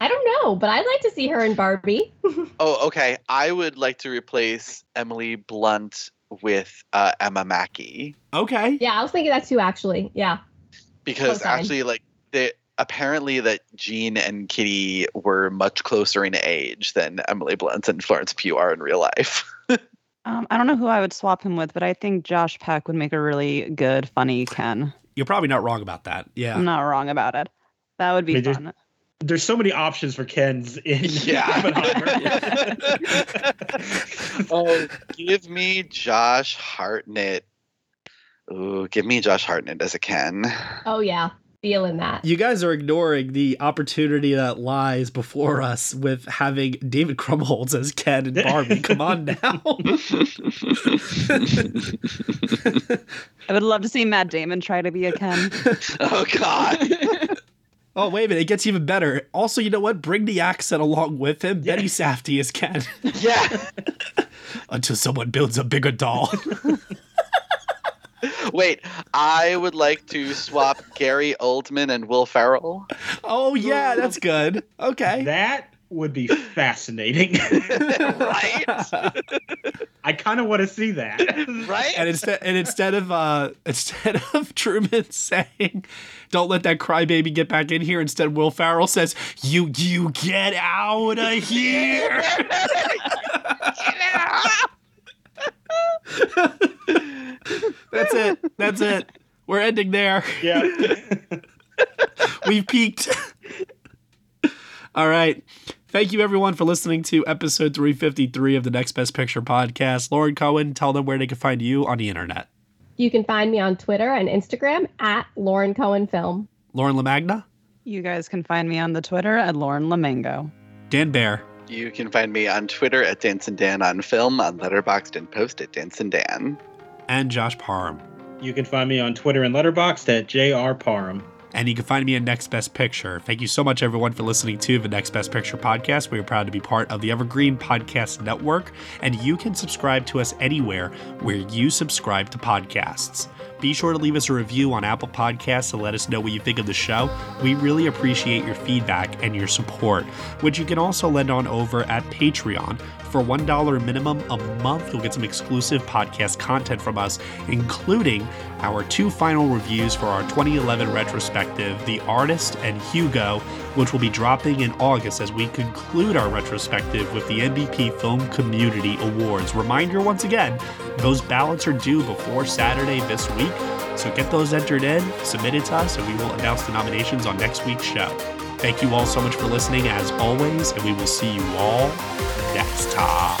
I don't know, but I'd like to see her in Barbie. *laughs* Oh, okay. I would like to replace Emily Blunt with uh, Emma Mackey Okay. yeah, I was thinking that too actually. Yeah. because Close second. actually, like, the apparently that Jean and Kitty were much closer in age than Emily Blunt and Florence Pugh are in real life. *laughs* Um, I don't know who I would swap him with, but I think Josh Peck would make a really good, funny Ken. You're probably not wrong about that. Yeah. I'm not wrong about it. That would be They just- fun. There's so many options for Kens in *laughs* *laughs* Yeah. Oppenheimer. *laughs* oh, give me Josh Hartnett. Ooh, give me Josh Hartnett as a Ken. Oh yeah. Feeling that. You guys are ignoring the opportunity that lies before us with having David Krumholtz as Ken and Barbie. Come on now. I would love to see Matt Damon try to be a Ken. Oh God. Oh, wait a minute. It gets even better. Also, you know what? Bring the accent along with him. Benny Safdie is Ken. *laughs* yeah. *laughs* Until someone builds a bigger doll. *laughs* Wait, I would like to swap Gary Oldman and Will Ferrell. oh, yeah, that's good. Okay. that would be fascinating. right? I kind of want to see that. *laughs* Right? And instead, and instead of uh, *laughs* instead of Truman *laughs* saying, "Don't let that crybaby get back in here," instead Will Ferrell says, "You you get out of here." That's it. That's it. We're ending there. Yeah. We've peaked. All right. Thank you, everyone, for listening to episode 353 of the Next Best Picture podcast. Lauren Cohen, tell them where they can find you on the internet. You can find me on Twitter and Instagram at Lauren Cohen Film. Lauren LaMagna, You guys can find me on the Twitter at Lauren LaMagna. Dan Bayer, You can find me on Twitter at Danson Dan on film, on Letterboxd and post at Danson Dan. and Josh Parham. You can find me on Twitter and Letterboxd at JR Parham. And you can find me at Next Best Picture. Thank you so much, everyone, for listening to the Next Best Picture podcast. We are proud to be part of the Evergreen Podcast Network, and you can subscribe to us anywhere where you subscribe to podcasts. Be sure to leave us a review on Apple Podcasts and let us know what you think of the show. We really appreciate your feedback and your support, which you can also lend on over at Patreon. For $1 minimum a month, you'll get some exclusive podcast content from us, including our two final reviews for our 2011 retrospective, The Artist and Hugo, which will be dropping in August as we conclude our retrospective with the NBP Film Community Awards. Reminder once again, those ballots are due before Saturday this week, so get those entered in, submit it to us, and we will announce the nominations on next week's show. Thank you all so much for listening, as always, and we will see you all next time.